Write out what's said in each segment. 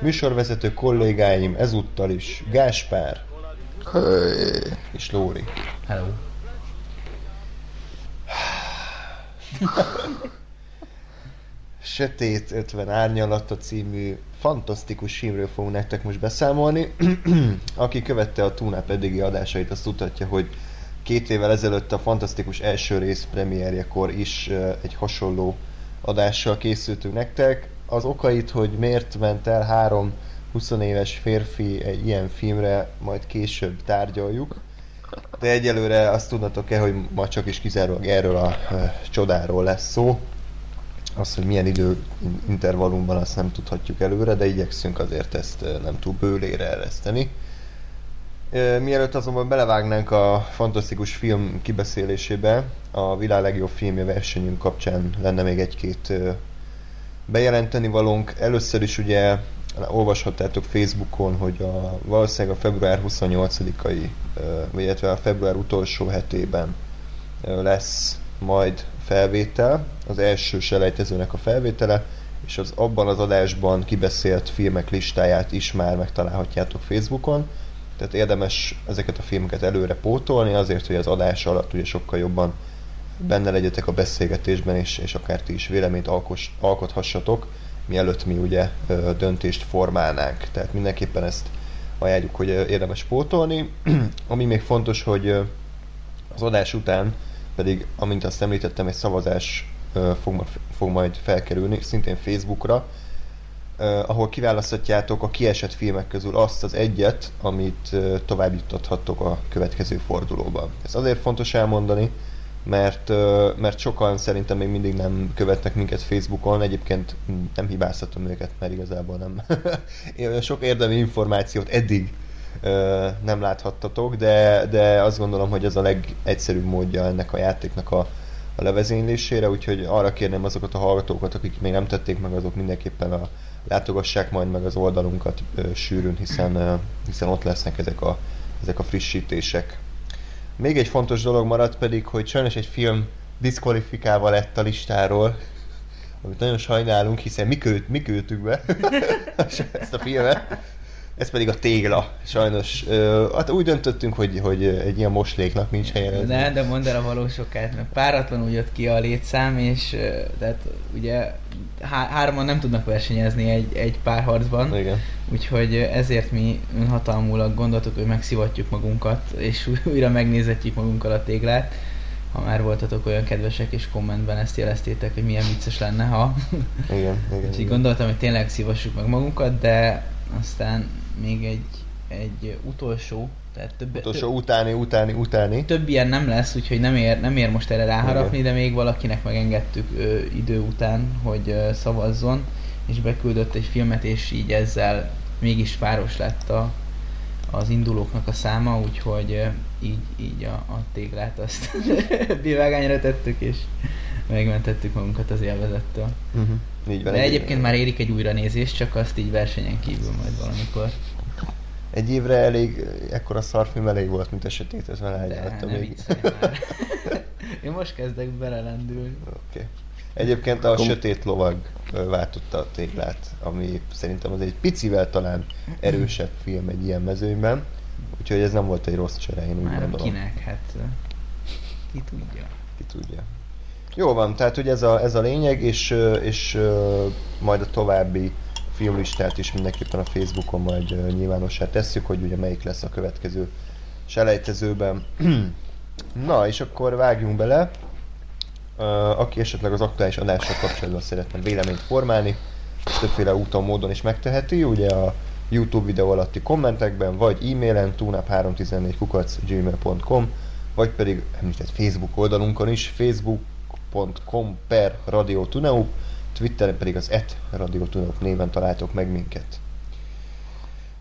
Műsorvezető kollégáim ezúttal is Gáspár Hey. és Lóri. Hello. Sötét 50 árnyalata című fantasztikus filmről fogunk nektek most beszámolni. Aki követte a TUNAP eddigi adásait, azt tudhatja, hogy két évvel ezelőtt a fantasztikus első rész premierjekor is egy hasonló adással készültünk nektek. Az okait, hogy miért ment el három 20 éves férfi egy ilyen filmre, majd később tárgyaljuk. De egyelőre azt tudnatok-e, hogy ma csak is kizárólag erről a csodáról lesz szó. Az, hogy milyen idő intervallumban, azt nem tudhatjuk előre, de igyekszünk azért ezt nem túl bőlére ereszteni. Mielőtt azonban belevágnánk a fantasztikus film kibeszélésébe, a világ legjobb filmje versenyünk kapcsán lenne még egy-két bejelenteni valónk. Először is ugye olvashattátok Facebookon, hogy a, valószínűleg a február 28-ai, vagy illetve a február utolsó hetében lesz majd felvétel, az első selejtezőnek a felvétele, és az abban az adásban kibeszélt filmek listáját is már megtalálhatjátok Facebookon, tehát érdemes ezeket a filmeket előre pótolni, azért, hogy az adás alatt ugye sokkal jobban benne legyetek a beszélgetésben, és, és akár ti is véleményt alkos, alkothassatok, mielőtt mi ugye döntést formálnánk. Tehát mindenképpen ezt ajánljuk, hogy érdemes pótolni. Ami még fontos, hogy az adás után pedig, amint azt említettem, egy szavazás fog, fog majd felkerülni, szintén Facebookra, ahol kiválaszthatjátok a kiesett filmek közül azt az egyet, amit ö, tovább juttathattok a következő fordulóba. Ez azért fontos elmondani, mert, mert sokan szerintem még mindig nem követnek minket Facebookon, egyébként nem hibáztatom őket, mert igazából nem. Sok érdemi információt eddig nem láthattatok, de, de azt gondolom, hogy ez a legegyszerűbb módja ennek a játéknak a, a levezénylésére, úgyhogy arra kérném azokat a hallgatókat, akik még nem tették meg, azok mindenképpen a, látogassák majd meg az oldalunkat ö, sűrűn, hiszen, ö, hiszen ott lesznek ezek a, ezek a frissítések. Még egy fontos dolog maradt pedig, hogy sajnos egy film diszkvalifikálva lett a listáról, amit nagyon sajnálunk, hiszen mi, költ, mi költük be ezt a filmet. Ez pedig a tégla, sajnos. Hát úgy döntöttünk, hogy, hogy egy ilyen mosléknak nincs helye. Ne, de mondd el a valósokát, mert páratlanul jött ki a létszám, és tehát ugye há- hárman nem tudnak versenyezni egy, egy párharcban, Igen. úgyhogy ezért mi önhatalmulag gondoltuk, hogy megszivatjuk magunkat, és újra megnézetjük magunkkal a téglát. Ha már voltatok olyan kedvesek, és kommentben ezt jeleztétek, hogy milyen vicces lenne, ha... Igen, igen. Úgyhogy igen. gondoltam, hogy tényleg szívassuk meg magunkat, de aztán még egy, egy utolsó, tehát több, Utolsó utáni, utáni, utáni. több ilyen nem lesz, úgyhogy nem ér, nem ér most erre ráharapni, de még valakinek megengedtük ö, idő után, hogy ö, szavazzon, és beküldött egy filmet, és így ezzel mégis páros lett a, az indulóknak a száma, úgyhogy így, így a, a téglát azt bivágányra tettük, és megmentettük magunkat az élvezettől. Uh-huh. Így van. De egy- egyébként már érik egy újranézés, csak azt így versenyen kívül majd valamikor. Egy évre elég, ekkora szarfilm elég volt, mint a sötét, ez már De elgyártam ne még. viccelj már. Én most kezdek belelendülni. Oké. Egyébként a Sötét Lovag váltotta a téglát, ami szerintem az egy picivel talán erősebb film egy ilyen mezőnyben, úgyhogy ez nem volt egy rossz csere, én úgy Már gondolom. kinek, hát ki tudja. Ki tudja. Jó van, tehát hogy ez a, ez a lényeg, és, és majd a további filmlistát is mindenképpen a Facebookon majd nyilvánossá tesszük, hogy ugye melyik lesz a következő selejtezőben. Na, és akkor vágjunk bele. Aki esetleg az aktuális adással kapcsolatban szeretne véleményt formálni, többféle úton, módon is megteheti, ugye a YouTube videó alatti kommentekben, vagy e-mailen tunap314 gmail.com vagy pedig említett Facebook oldalunkon is, facebook.com per Radio Tuneup, Twitteren pedig az et Radio Tuneup néven találtok meg minket.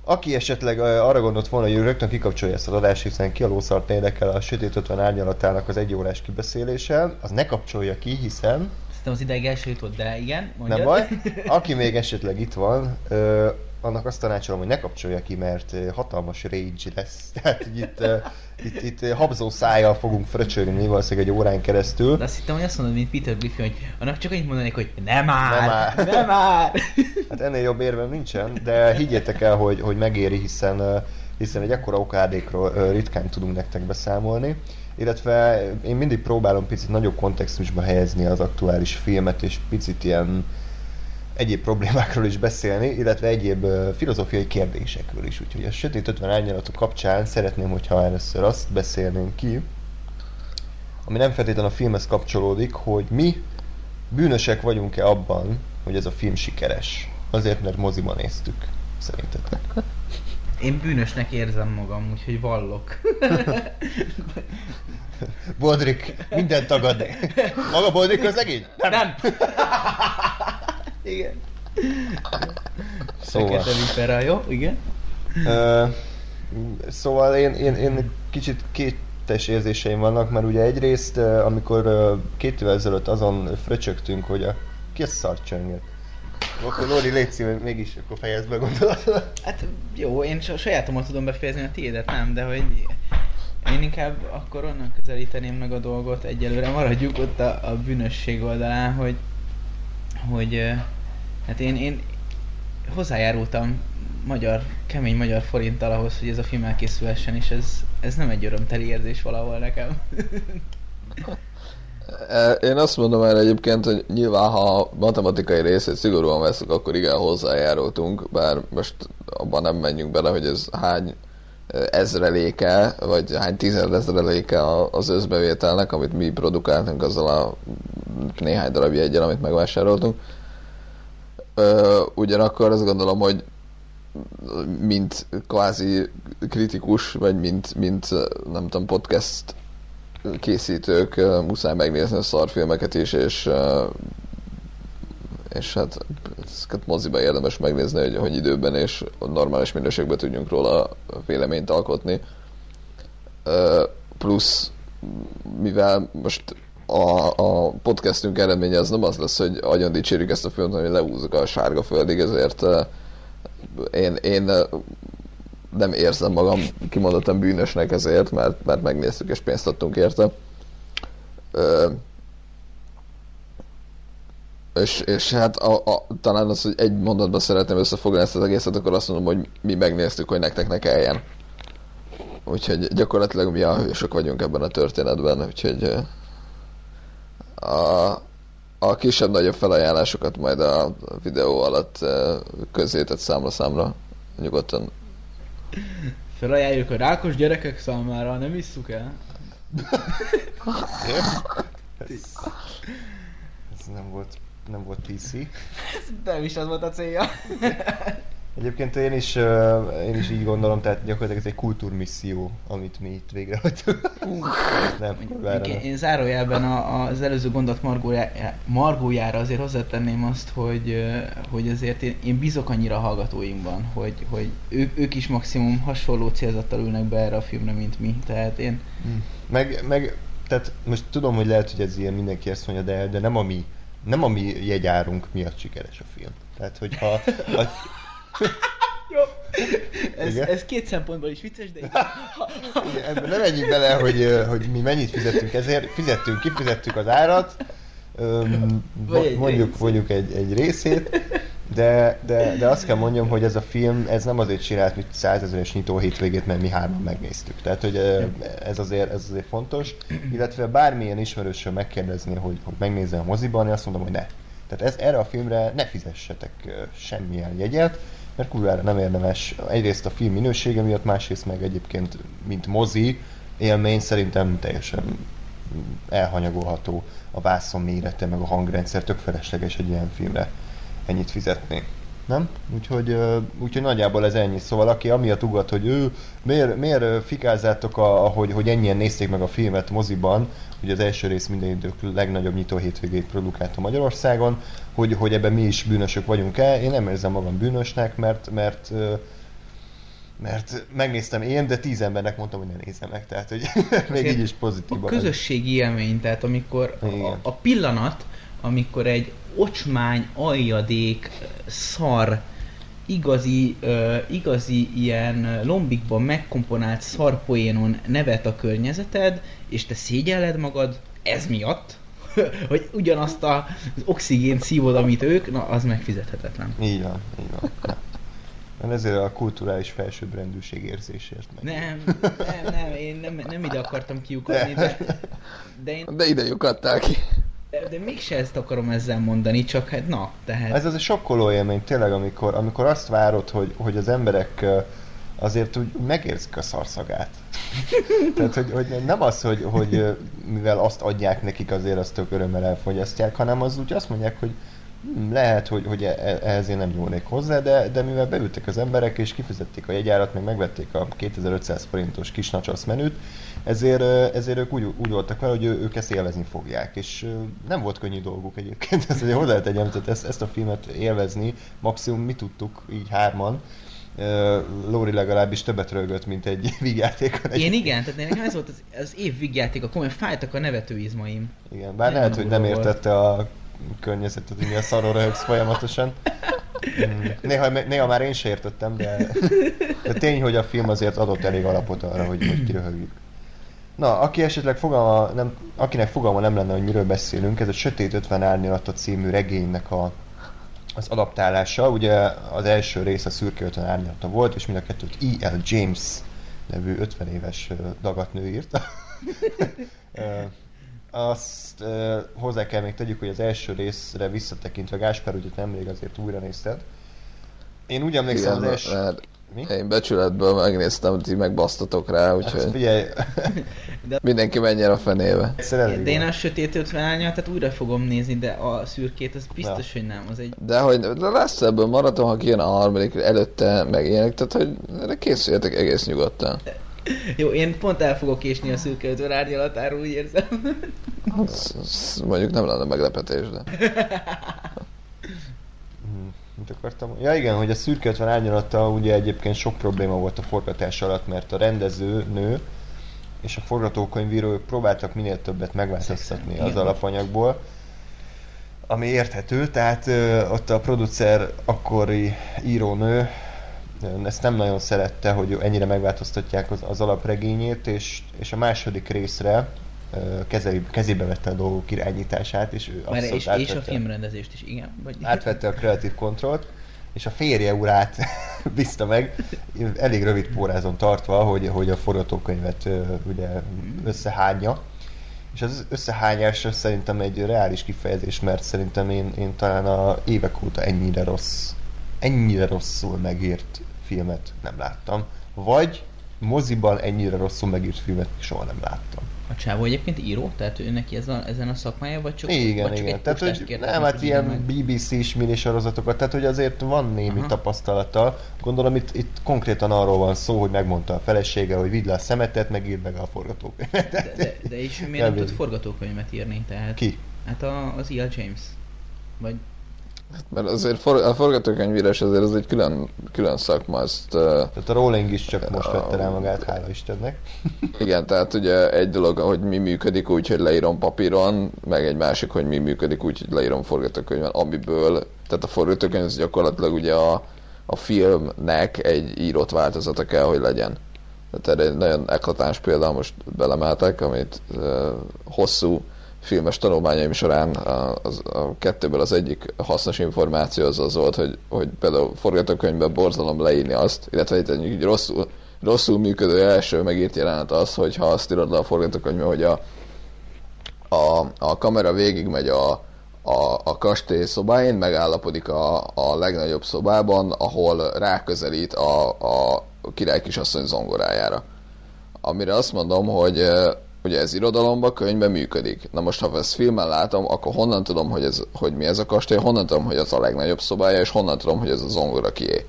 Aki esetleg arra gondolt volna, hogy rögtön kikapcsolja ezt az adást, hiszen ki a lószart érdekel a Sötét 50 árnyalatának az egy órás kibeszéléssel, az ne kapcsolja ki, hiszen... Szerintem az ideig első jutott, de igen, mondjad. Nem baj. Aki még esetleg itt van, annak azt tanácsolom, hogy ne kapcsolja ki, mert hatalmas rage lesz. Tehát itt, itt, itt habzó szájjal fogunk fröcsölni valószínűleg egy órán keresztül. De azt hittem, hogy azt mondod, mint Peter Griffin, hogy annak csak annyit mondanék, hogy nem már, nem már. Nem már. Hát ennél jobb érvem nincsen, de higgyétek el, hogy, hogy megéri, hiszen hiszen egy akkora okádékról ritkán tudunk nektek beszámolni. Illetve én mindig próbálom picit nagyobb kontextusba helyezni az aktuális filmet, és picit ilyen egyéb problémákról is beszélni, illetve egyéb filozófiai kérdésekről is. Úgyhogy a Sötét 50 árnyalatok kapcsán szeretném, hogyha először azt beszélnénk ki, ami nem feltétlenül a filmhez kapcsolódik, hogy mi bűnösek vagyunk-e abban, hogy ez a film sikeres. Azért, mert moziban néztük, szerintetek. Én bűnösnek érzem magam, úgyhogy vallok. Bodrik, mindent tagadni. Maga Bodrik az legény? Nem. Nem. igen. Szóval. Fekete vipera, jó? Igen. Uh, szóval én, én, én kicsit kétes érzéseim vannak, mert ugye egyrészt, amikor két évvel ezelőtt azon fröcsögtünk, hogy a... Ki a szart csöngött? Akkor Lóri, légy szíves, mégis akkor fejezd be gondolatodat. Hát jó, én sajátomat tudom befejezni, a tiédet nem, de hogy én inkább akkor onnan közelíteném meg a dolgot, egyelőre maradjuk ott a, a bűnösség oldalán, hogy, hogy hát én, én hozzájárultam magyar, kemény magyar forinttal ahhoz, hogy ez a film elkészülhessen, és ez, ez nem egy örömteli érzés valahol nekem. E, én azt mondom el egyébként, hogy nyilván ha a matematikai részét szigorúan veszük, akkor igen hozzájárultunk, bár most abban nem menjünk bele, hogy ez hány ezreléke, vagy hány tizedezreléke az összbevételnek, amit mi produkáltunk azzal a néhány darab jegyen, amit megvásároltunk. Ugyanakkor azt gondolom, hogy mint kvázi kritikus, vagy mint, mint nem tudom, podcast készítők muszáj megnézni a szarfilmeket is, és és hát ezeket moziba érdemes megnézni, hogy, hogy időben és normális minőségben tudjunk róla véleményt alkotni. Plusz, mivel most a, a podcastünk eredménye az nem az lesz, hogy agyon dicsérjük ezt a filmet, hogy leúzzuk a sárga földig, ezért én, én nem érzem magam kimondottan bűnösnek ezért, mert, mert megnéztük és pénzt adtunk érte. És, és hát a, a, talán az, hogy egy mondatban szeretném összefoglalni ezt az egészet, akkor azt mondom, hogy mi megnéztük, hogy nektek ne kelljen. Úgyhogy gyakorlatilag mi a hősök vagyunk ebben a történetben, úgyhogy a, a kisebb-nagyobb felajánlásokat majd a videó alatt közé tett számla-számra nyugodtan. Felajánljuk a rákos gyerekek számára, nem isszuk el. ez, ez nem volt nem volt PC. Nem is az volt a célja. Egyébként én is, én is így gondolom, tehát gyakorlatilag ez egy kultúrmisszió, amit mi itt végrehajtunk. nem, én, én zárójelben a, az előző gondot margójára, margójára azért hozzátenném azt, hogy, hogy azért én, én bízok annyira a hallgatóinkban, hogy, hogy ő, ők is maximum hasonló célzattal ülnek be erre a filmre, mint mi. Tehát én... Meg, meg tehát most tudom, hogy lehet, hogy ez ilyen mindenki ezt mondja, de, de nem a mi nem a mi jegyárunk miatt sikeres a film. Tehát, hogyha... A... Jó. Ez, ez két szempontból is vicces, de igen. ebben nem menjünk bele, hogy, hogy mi mennyit fizettünk ezért. Fizettünk, kifizettük az árat, mondjuk, mondjuk egy, egy részét, de, de, de azt kell mondjam, hogy ez a film, ez nem azért csinált, mint százezeres nyitó hétvégét, mert mi hárman megnéztük. Tehát, hogy ez azért, ez azért fontos. Illetve bármilyen ismerősről megkérdezni, hogy, hogy megnézze a moziban, én azt mondom, hogy ne. Tehát ez, erre a filmre ne fizessetek semmilyen jegyet, mert kurvára nem érdemes egyrészt a film minősége miatt, másrészt meg egyébként, mint mozi élmény szerintem teljesen elhanyagolható a vászon mérete, meg a hangrendszer, tök felesleges egy ilyen filmre ennyit fizetni. Nem? Úgyhogy, úgyhogy nagyjából ez ennyi. Szóval aki amiatt ugat, hogy ő, miért, miért fikázzátok, a, hogy, hogy ennyien nézték meg a filmet moziban, hogy az első rész minden idők legnagyobb nyitó hétvégét produkálta Magyarországon, hogy, hogy ebben mi is bűnösök vagyunk-e. Én nem érzem magam bűnösnek, mert, mert mert megnéztem én, de tíz embernek mondtam, hogy ne nézze meg, tehát hogy még így is pozitív. A közösségi élmény, tehát amikor a, a pillanat, amikor egy ocsmány, aljadék, szar, igazi, uh, igazi ilyen lombikban megkomponált szarpoénon nevet a környezeted, és te szégyelled magad ez miatt, hogy ugyanazt a, az oxigént szívod, amit ők, na az megfizethetetlen. Így van, így van. Mert ezért a kulturális felsőbbrendűség érzésért meg. Nem, nem, nem, én nem, nem ide akartam kiukadni, de, de, én... de ide lyukadtál ki. De, de mégse ezt akarom ezzel mondani, csak hát na, tehát... Ez az egy sokkoló élmény tényleg, amikor, amikor azt várod, hogy, hogy az emberek azért úgy megérzik a szarszagát. Tehát, hogy, hogy nem az, hogy, hogy mivel azt adják nekik, azért azt tök örömmel elfogyasztják, hanem az úgy azt mondják, hogy lehet, hogy, hogy e, e, ehhez én nem nyúlnék hozzá, de, de mivel beültek az emberek és kifizették a jegyárat, meg megvették a 2500 forintos kis menüt, ezért, ezért ők úgy, úgy voltak vele, hogy ők ezt élvezni fogják, és nem volt könnyű dolguk egyébként, ezt azért hozzátegyem, tehát ezt, ezt a filmet élvezni, maximum mi tudtuk így hárman, Lóri legalábbis többet rögött, mint egy vígjátékon. Egy... Én igen, tehát nekem ez volt az, az év vígjáték, akkor fájtak a nevetőizmaim. Igen, bár nem lehet, hogy nem értette a környezetet, hogy mi a szarról röhögsz folyamatosan. Mm. Néha, néha már én sem értettem, de, de tény, hogy a film azért adott elég alapot arra, hogy, hogy kiröhögjük. Na, aki esetleg fogalma, nem, akinek fogalma nem lenne, hogy miről beszélünk, ez a Sötét 50 árnyalata című regénynek a, az adaptálása. Ugye az első rész a Szürke 50 árnyalata volt, és mind a kettőt E.L. James nevű 50 éves dagatnő írta. Azt uh, hozzá kell még tegyük, hogy az első részre visszatekintve, Gáspár, ugye nemrég azért újra nézted. Én úgy emlékszem Igen, az első... Mi? Én becsületből megnéztem, ti megbasztatok rá, úgyhogy... Hát, figyelj! de... Mindenki menjen a fenébe. De én a sötét 50 árnyal, tehát újra fogom nézni, de a szürkét az biztos, ja. hogy nem. Az egy... De hogy de lesz ebből maraton, ha kijön a harmadik előtte, meg ilyenek, tehát hogy erre készüljetek egész nyugodtan. Jó, én pont el fogok késni a szürke 50 árnyalatáról, úgy érzem. Az, az mondjuk nem lenne meglepetés, de... mit akartam? Ja igen, hogy a szürke 50 árnyalata ugye egyébként sok probléma volt a forgatás alatt, mert a rendező nő és a forgatókönyvíró próbáltak minél többet megváltoztatni az alapanyagból, ami érthető, tehát ö, ott a producer akkori írónő ezt nem nagyon szerette, hogy ennyire megváltoztatják az, az alapregényét, és, és a második részre kezeli, kezébe vette a dolgok irányítását, és ő Már és, és a filmrendezést is, igen. Vagy... Átvette a kreatív kontrollt, és a férje urát bízta meg, elég rövid pórázon tartva, hogy, hogy a forgatókönyvet ugye összehányja. És az összehányás szerintem egy reális kifejezés, mert szerintem én, én talán a évek óta ennyire rossz, ennyire rosszul megírt filmet nem láttam. Vagy moziban ennyire rosszul megírt filmet soha nem láttam. A csávó egyébként író? Tehát ő neki ez a, ezen a szakmája, vagy csak, igen, vagy csak igen. Tehát, hogy nem, hát ilyen BBC-s minisorozatokat, tehát hogy azért van némi Aha. tapasztalata. Gondolom itt, itt konkrétan arról van szó, hogy megmondta a felesége, hogy vidd le a szemetet, meg írd meg a forgatókönyvet. De, de, de is miért nem tud forgatókönyvet írni? Tehát, Ki? Hát a, az E.L. James. Vagy Hát, mert azért for, a forgatókönyvírás azért az egy külön, külön szakma, ezt... Uh, tehát a Rowling is csak most vette rá magát, hála Istennek. igen, tehát ugye egy dolog, hogy mi működik úgy, hogy leírom papíron, meg egy másik, hogy mi működik úgy, hogy leírom forgatókönyvben, amiből, tehát a forgatókönyv az gyakorlatilag ugye a, a filmnek egy írott változata kell, hogy legyen. Tehát erre egy nagyon eklatáns példa, most belemeltek, amit uh, hosszú filmes tanulmányaim során a, az, a kettőből az egyik hasznos információ az az volt, hogy, hogy például forgatókönyvben borzalom leírni azt, illetve itt egy rosszul, rosszul működő első megírt jelenet az, hogy ha azt írod le a forgatókönyvben, hogy a, a, a kamera végig megy a, a, a kastély szobáin, megállapodik a, a legnagyobb szobában, ahol ráközelít a, a király kisasszony zongorájára. Amire azt mondom, hogy ugye ez irodalomban, könyvben működik. Na most, ha ezt filmen látom, akkor honnan tudom, hogy, ez, hogy mi ez a kastély, honnan tudom, hogy az a legnagyobb szobája, és honnan tudom, hogy ez a zongora kié.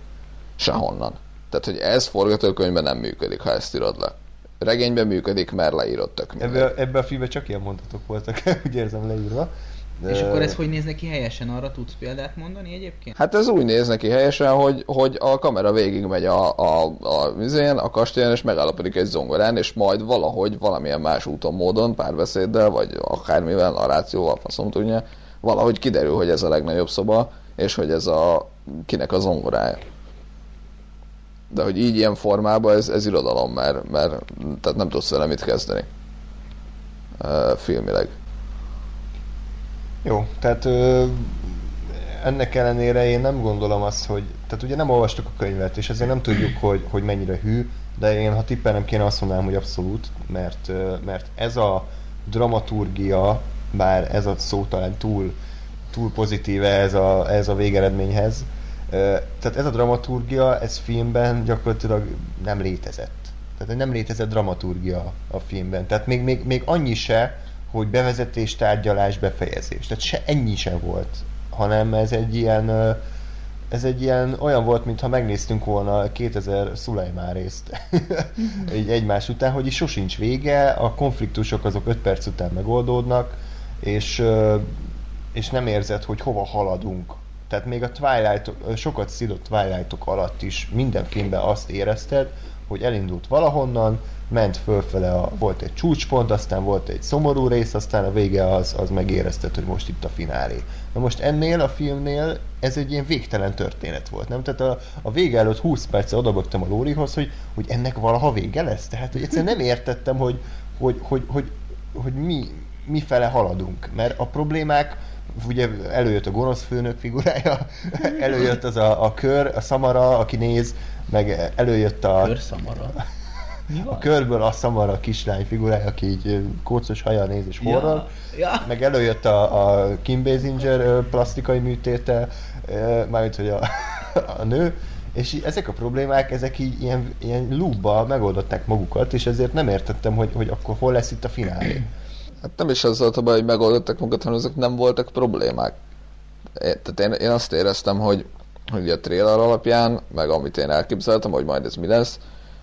Sehonnan. Tehát, hogy ez forgatókönyvben nem működik, ha ezt írod le. Regényben működik, mert leírod tök Ebbe, ebbe a filmben csak ilyen mondatok voltak, úgy érzem leírva. De... És akkor ez hogy néz neki helyesen? Arra tudsz példát mondani egyébként? Hát ez úgy néz neki helyesen, hogy, hogy a kamera végig megy a, a, a, a, a kastélyen, és megállapodik egy zongorán, és majd valahogy valamilyen más úton, módon, párbeszéddel, vagy akármivel, narrációval, faszom tudja, valahogy kiderül, hogy ez a legnagyobb szoba, és hogy ez a kinek a zongorája. De hogy így ilyen formában ez, ez irodalom, mert, mert tehát nem tudsz vele mit kezdeni uh, filmileg. Jó, tehát ö, ennek ellenére én nem gondolom azt, hogy, tehát ugye nem olvastuk a könyvet, és ezért nem tudjuk, hogy, hogy mennyire hű, de én ha tippelnem kéne azt mondanám, hogy abszolút, mert, mert ez a dramaturgia, bár ez a szó talán túl, túl pozitíve ez a, ez a végeredményhez, tehát ez a dramaturgia, ez filmben gyakorlatilag nem létezett. Tehát nem létezett dramaturgia a filmben. Tehát még, még, még annyi se, hogy bevezetés, tárgyalás, befejezés. Tehát se ennyi se volt, hanem ez egy ilyen ez egy ilyen olyan volt, mintha megnéztünk volna 2000 Szulajmán részt így egymás után, hogy is sosincs vége, a konfliktusok azok 5 perc után megoldódnak, és, és nem érzed, hogy hova haladunk. Tehát még a Twilight, sokat szidott Twilightok alatt is minden filmben azt érezted, hogy elindult valahonnan, ment fölfele, a, volt egy csúcspont, aztán volt egy szomorú rész, aztán a vége az, az megérezted, hogy most itt a finálé. Na most ennél a filmnél ez egy ilyen végtelen történet volt, nem? Tehát a, a vége előtt 20 perce odabögtem a Lórihoz, hogy, hogy ennek valaha vége lesz. Tehát, hogy egyszerűen nem értettem, hogy, hogy, hogy, hogy, hogy mi, mi fele haladunk. Mert a problémák, ugye előjött a gonosz főnök figurája, előjött az a, a kör, a szamara, aki néz, meg előjött a... Kör szamara. A körből a szamara kislány figurája, aki így kócos haja néz és horror. Ja, ja. Meg előjött a, a Kim Basinger plastikai műtéte, mármint hogy a, a nő, és ezek a problémák, ezek így ilyen, ilyen loopba megoldották magukat, és ezért nem értettem, hogy, hogy akkor hol lesz itt a finálé. Hát nem is az volt a baj, hogy megoldották magukat, hanem ezek nem voltak problémák. É, tehát én, én azt éreztem, hogy, hogy a trailer alapján, meg amit én elképzeltem, hogy majd ez mi lesz,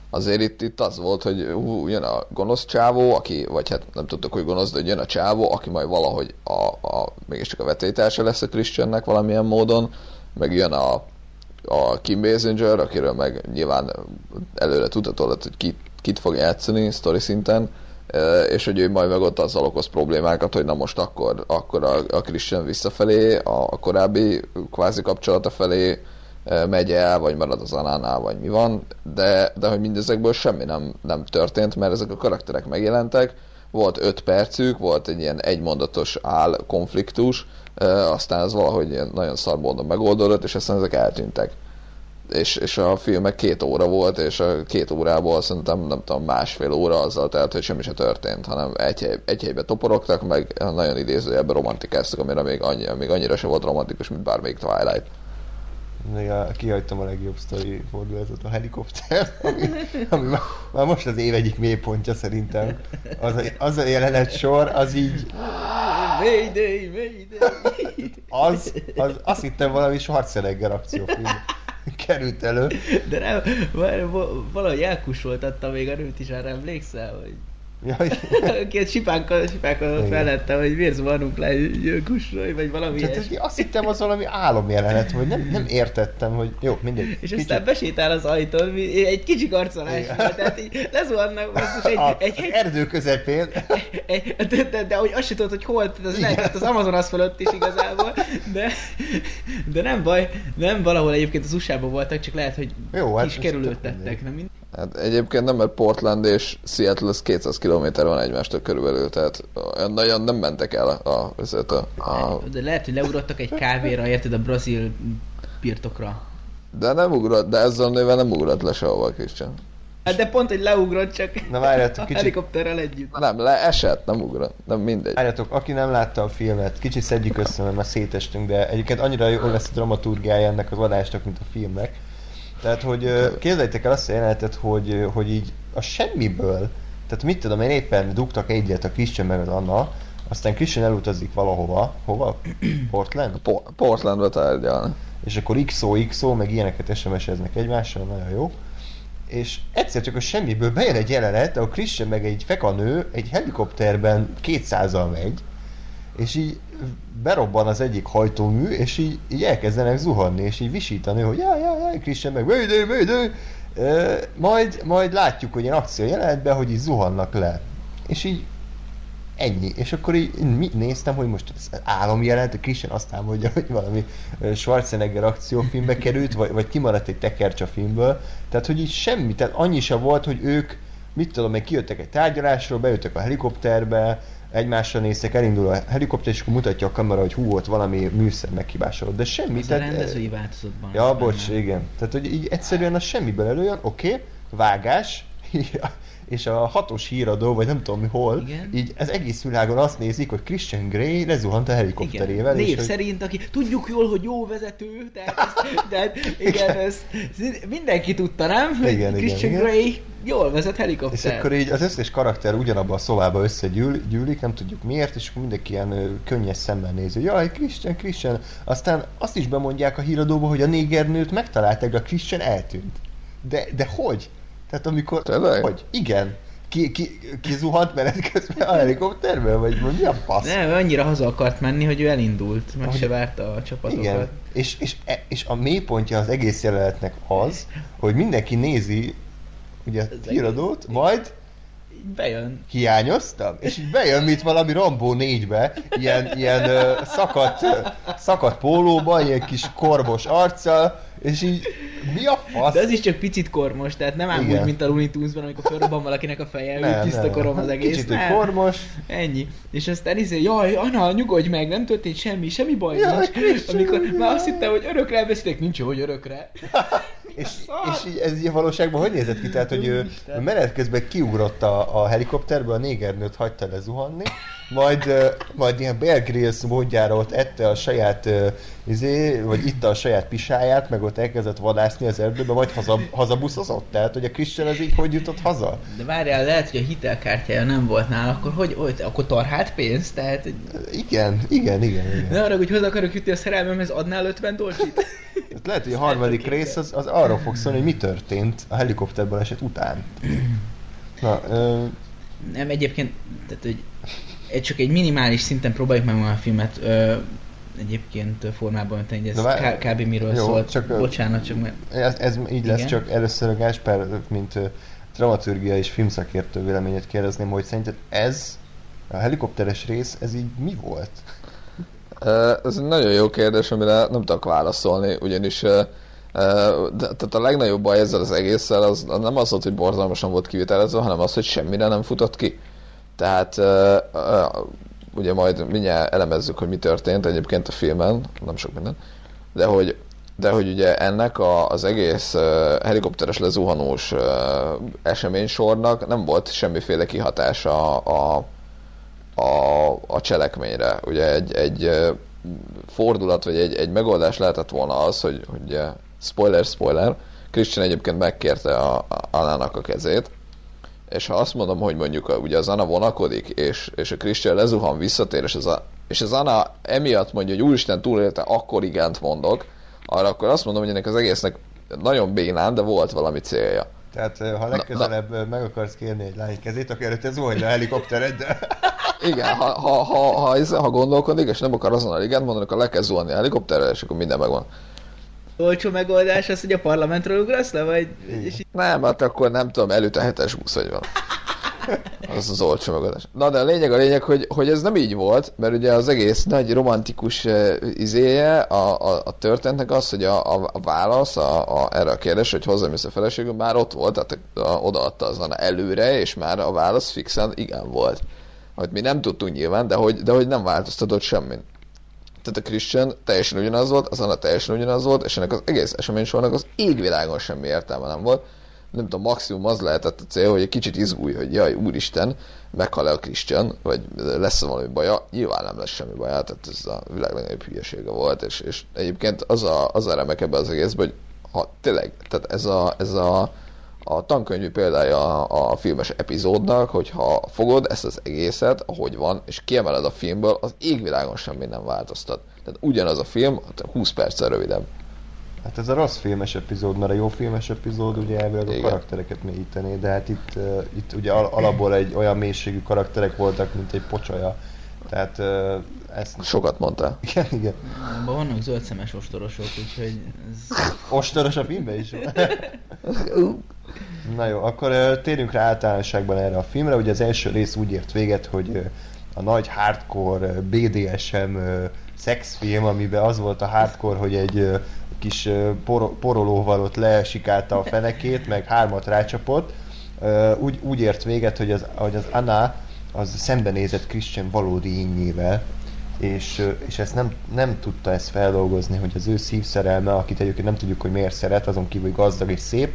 azért itt, itt az volt, hogy hú, jön a gonosz csávó, aki, vagy hát nem tudtuk, hogy gonosz, de hogy jön a csávó, aki majd valahogy a, a mégiscsak a vetétársa lesz a Christiannek valamilyen módon, meg jön a, a Kim Basinger, akiről meg nyilván előre tudható lett, hogy kit, kit fog játszani sztori szinten, és hogy ő majd meg ott azzal okoz problémákat, hogy na most akkor, akkor a, a Christian visszafelé, a, a korábbi kvázi kapcsolata felé megy el, vagy marad az Anánál, vagy mi van, de, de hogy mindezekből semmi nem, nem történt, mert ezek a karakterek megjelentek, volt öt percük, volt egy ilyen egymondatos áll konfliktus, aztán ez valahogy nagyon szar módon megoldódott, és aztán ezek eltűntek. És, és a filmek két óra volt, és a két órából szerintem nem tudom, másfél óra azzal telt, hogy semmi se történt, hanem egy, hely, egy helybe toporogtak, meg nagyon idézőjelben romantikáztak, amire még, annyi, még annyira se volt romantikus, mint bármelyik Twilight. Még a, kihagytam a legjobb sztori fordulatot, a helikopter, ami, ami már, már, most az év egyik mélypontja szerintem. Az a, az a jelenet sor, az így... Mayday, Mayday! Az, az, azt hittem valami Schwarzenegger akciófilm került elő. De nem, valahogy elkusoltatta még a nőt is, arra emlékszel, hogy Jaj. Két sipánkkal, sipánkkal felette, hogy miért zuhanunk le kussolj, vagy valami Tehát, ilyesmi. Azt hittem, az valami álomjelenet, vagy nem, nem értettem, hogy jó, mindegy. És kicsi... aztán besétál az ajtón, egy kicsi karcolás, tehát így lezuhannak most egy, a, egy, egy, erdő közepén. Egy, de, de, de, hogy azt sem tudod, hogy hol, az lehet, az Amazonas fölött is igazából, de, de nem baj, nem valahol egyébként az USA-ban voltak, csak lehet, hogy jó, hát kis kerülőtettek, nem mind. Hát egyébként nem, mert Portland és Seattle az 200 km van egymástól körülbelül, tehát nagyon nem mentek el a, a, a, a... De lehet, hogy leugrottak egy kávéra, érted, a brazil birtokra. De nem ugrott, de ezzel a néven nem ugrott le sehova, Christian. Hát de pont, hogy leugrott csak Na várjátok, kicsit... helikopterrel együtt. Nem, leesett, nem ugrott, nem mindegy. Várjátok, aki nem látta a filmet, kicsit szedjük össze, mert már szétestünk, de egyébként annyira jó lesz a dramaturgiája ennek az adásnak, mint a filmnek tehát, hogy képzeljétek el azt a jelenetet, hogy, hogy így a semmiből, tehát mit tudom én, éppen dugtak egyet a Christian meg az Anna, aztán Christian elutazik valahova, hova? Portland? Po- Portlandba tárgyalni. És akkor XO, XO, meg ilyeneket SMS-eznek egymással, nagyon jó. És egyszer csak a semmiből bejön egy jelenet, ahol Christian meg egy fekanő egy helikopterben 200-al megy, és így berobban az egyik hajtómű, és így, így elkezdenek zuhanni, és így visítani, hogy jaj, jaj, jaj, Christian meg, Mayday, Mayday! E, majd, majd látjuk, hogy ilyen akció jelenetben, hogy így zuhannak le. És így ennyi. És akkor így mit néztem, hogy most az álom jelent, a Christian azt mondja, hogy valami Schwarzenegger akciófilmbe került, vagy, vagy kimaradt egy tekercsa filmből. Tehát, hogy így semmi, tehát annyi sem volt, hogy ők, mit tudom, meg kijöttek egy tárgyalásról, bejöttek a helikopterbe, egymásra néztek, elindul a helikopter, és akkor mutatja a kamera, hogy hú, ott valami műszer meghibásodott, de semmi. Az tehát, a rendezői változatban. Ja, bocs, igen. Tehát, hogy így egyszerűen az semmiből előjön, oké, okay, vágás, és a hatos híradó, vagy nem tudom mi hol, Igen. így az egész világon azt nézik, hogy Christian Grey lezuhant a helikopterével. Igen. Név és szerint, aki tudjuk jól, hogy jó vezető, ezt, tehát igen, igen. Ez, mindenki tudta, nem? Igen, Christian igen, Grey jól vezet helikopter. És akkor így az összes karakter ugyanabban a szobába összegyűlik, nem tudjuk miért, és akkor mindenki ilyen könnyes szemmel néző. Jaj, Christian, Christian. Aztán azt is bemondják a híradóba, hogy a négernőt megtalálták, de a Christian eltűnt. De, de hogy? Tehát amikor... Tényleg? Hogy? Igen. Ki, ki, ki zuhant menet közben a helikopterből, vagy mi a fasz? Nem, annyira haza akart menni, hogy ő elindult, meg hogy... se várta a csapatokat. Igen, és, és, e- és a mélypontja az egész jelenetnek az, hogy mindenki nézi ugye a híradót, majd bejön. Hiányoztam? És így bejön, mint valami Rambó 4-be, ilyen, ilyen uh, szakadt, szakadt pólóba, ilyen kis korbos arccal, és így mi a fasz? De ez is csak picit kormos, tehát nem ám úgy, mint a Looney Tunes-ban, amikor fölrobban valakinek a feje, nem, tiszta nem. korom az egész. Kicsit nem. kormos. Ennyi. És aztán izé, jaj, Anna, nyugodj meg, nem történt semmi, semmi baj jaj, nincs. Christian. Amikor már azt hittem, hogy örökre elbeszélek, nincs hogy örökre. és, és így, ez így a valóságban hogy nézett ki? Tehát, hogy ő menet közben kiugrott a, a helikopterből, a négernőt hagyta lezuhanni, majd, majd ilyen Bear Grylls módjára ott ette a saját izé, vagy itta a saját pisáját, meg ott elkezdett vadászni az erdőbe, vagy haza, hazabuszozott? Tehát, hogy a Christian az így hogy jutott haza? De várjál, lehet, hogy a hitelkártyája nem volt nála, akkor hogy, hogy akkor tarhált pénzt? Tehát, igen, igen, igen, igen. Ne arra, hogy hozzá akarok jutni a szerelmemhez, adnál 50 dolcsit? Hát lehet, hogy a harmadik rész az, az arról fog szólni, hogy mi történt a helikopterből eset után. Na, ö... Nem, egyébként, tehát, hogy csak egy minimális szinten próbáljuk meg a filmet ö, egyébként formában önteni, ez vár... kb. miről jó, szólt. Csak, Bocsánat, csak mert... Ez, ez így lesz, Igen? csak először a Gásper, mint dramaturgia és filmszakértő véleményet kérdezném, hogy szerinted ez, a helikopteres rész, ez így mi volt? Ez egy nagyon jó kérdés, amire nem tudok válaszolni, ugyanis de, tehát a legnagyobb baj ezzel az egésszel az nem az volt, hogy borzalmasan volt kivitelezve, hanem az, hogy semmire nem futott ki. Tehát ugye majd mindjárt elemezzük, hogy mi történt egyébként a filmen, nem sok minden, de hogy, de hogy ugye ennek a, az egész uh, helikopteres lezuhanós uh, eseménysornak nem volt semmiféle kihatása a, a, a cselekményre. Ugye egy, egy uh, fordulat, vagy egy, egy megoldás lehetett volna az, hogy, hogy spoiler, spoiler, Christian egyébként megkérte a, a Alának a kezét, és ha azt mondom, hogy mondjuk a, ugye az Anna vonakodik, és, és a Christian lezuhan, visszatér, és az, a, és az Anna emiatt mondja, hogy úristen túlélte, akkor igent mondok, arra akkor azt mondom, hogy ennek az egésznek nagyon bénán, de volt valami célja. Tehát ha legközelebb na, na. meg akarsz kérni egy lány kezét, akkor előtte zuhanj a helikoptered, de... Igen, ha, ha, ha, ha, ha gondolkodik, és nem akar azonnal igent mondani, akkor le kell zuhanni a helikopterre, és akkor minden megvan olcsó megoldás az, hogy a parlamentről ugrasz le, vagy... És... Nem, hát akkor nem tudom, előtt a hetes busz, vagy van. Az az olcsó megoldás. Na de a lényeg a lényeg, hogy, hogy ez nem így volt, mert ugye az egész nagy romantikus uh, izéje a, a, a történetnek az, hogy a, a, a válasz a, a, erre a kérdés, hogy hozzám a feleségem, már ott volt, tehát a, odaadta azon előre, és már a válasz fixen igen volt. Hogy mi nem tudtunk nyilván, de hogy, de hogy nem változtatott semmit tehát a Christian teljesen ugyanaz volt, az Anna teljesen ugyanaz volt, és ennek az egész eseménysornak az égvilágon semmi értelme nem volt. Nem tudom, maximum az lehetett a cél, hogy egy kicsit izgulj, hogy jaj, úristen, meghal-e a Christian, vagy lesz valami baja, nyilván nem lesz semmi baja, tehát ez a világ legnagyobb hülyesége volt, és, és egyébként az a, az a remek ebben az egészben, hogy ha tényleg, tehát ez a, ez a a tankönyvű példája a, a filmes epizódnak, hogyha fogod ezt az egészet, ahogy van, és kiemeled a filmből, az égvilágon semmi nem változtat. Tehát ugyanaz a film, 20 perccel rövidebb. Hát ez a rossz filmes epizód, mert a jó filmes epizód ugye elvileg a karaktereket mélyítené, de hát itt, uh, itt ugye al- alapból egy olyan mélységű karakterek voltak, mint egy pocsolya Tehát ö, ezt... Sokat mondtál. Igen, igen. Abban vannak zöld szemes ostorosok, úgyhogy ez... Ostoros a filmben is. Na jó, akkor ö, térjünk rá általánosságban erre a filmre. Ugye az első rész úgy ért véget, hogy ö, a nagy hardcore ö, BDSM ö, szexfilm, amiben az volt a hardcore, hogy egy ö, kis ö, por- porolóval ott lesikálta a fenekét, meg hármat rácsapott. Ö, úgy, úgy ért véget, hogy az, hogy az Anna az szembenézett Christian valódi ínyével, és, és ezt nem, nem tudta ezt feldolgozni, hogy az ő szívszerelme, akit egyébként nem tudjuk, hogy miért szeret, azon kívül, hogy gazdag és szép,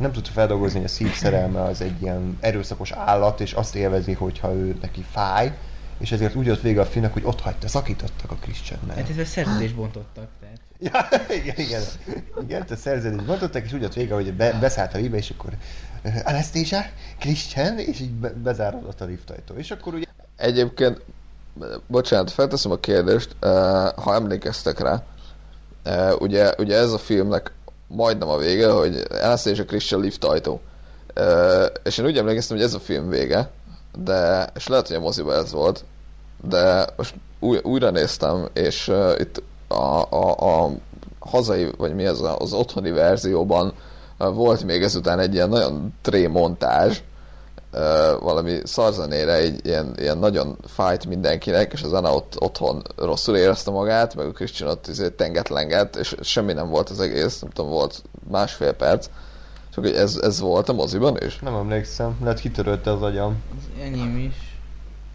nem tudta feldolgozni, hogy a szívszerelme az egy ilyen erőszakos állat, és azt élvezi, hogyha ő neki fáj, és ezért úgy jött vége a filmnek, hogy ott hagyta, szakítottak a Christiannel. Hát ezzel szerződést bontottak, tehát... Ja, igen, igen. Igen, a szerződést bontottak, és úgy jött vége, hogy be, beszállt a liftbe, és akkor Anastasia, Christian, és így be, bezárodott a liftajtó. És akkor ugye Egyébként, bocsánat, felteszem a kérdést, eh, ha emlékeztek rá, eh, ugye, ugye ez a filmnek majdnem a vége, hogy Anastasia Christian lift ajtó. Eh, És én úgy emlékeztem, hogy ez a film vége, de, és lehet, hogy a moziba ez volt, de most új, újra néztem, és uh, itt a, a, a hazai, vagy mi ez, az otthoni verzióban volt még ezután egy ilyen nagyon tré montázs, uh, valami szarzenére egy ilyen, ilyen nagyon fájt mindenkinek, és az Anna ott otthon rosszul érezte magát, meg a Christian ott izé tenget-lenget, és semmi nem volt az egész, nem tudom, volt másfél perc. Csak hogy ez, ez volt a moziban is? nem emlékszem, lehet kitörölte az agyam. Az enyém is.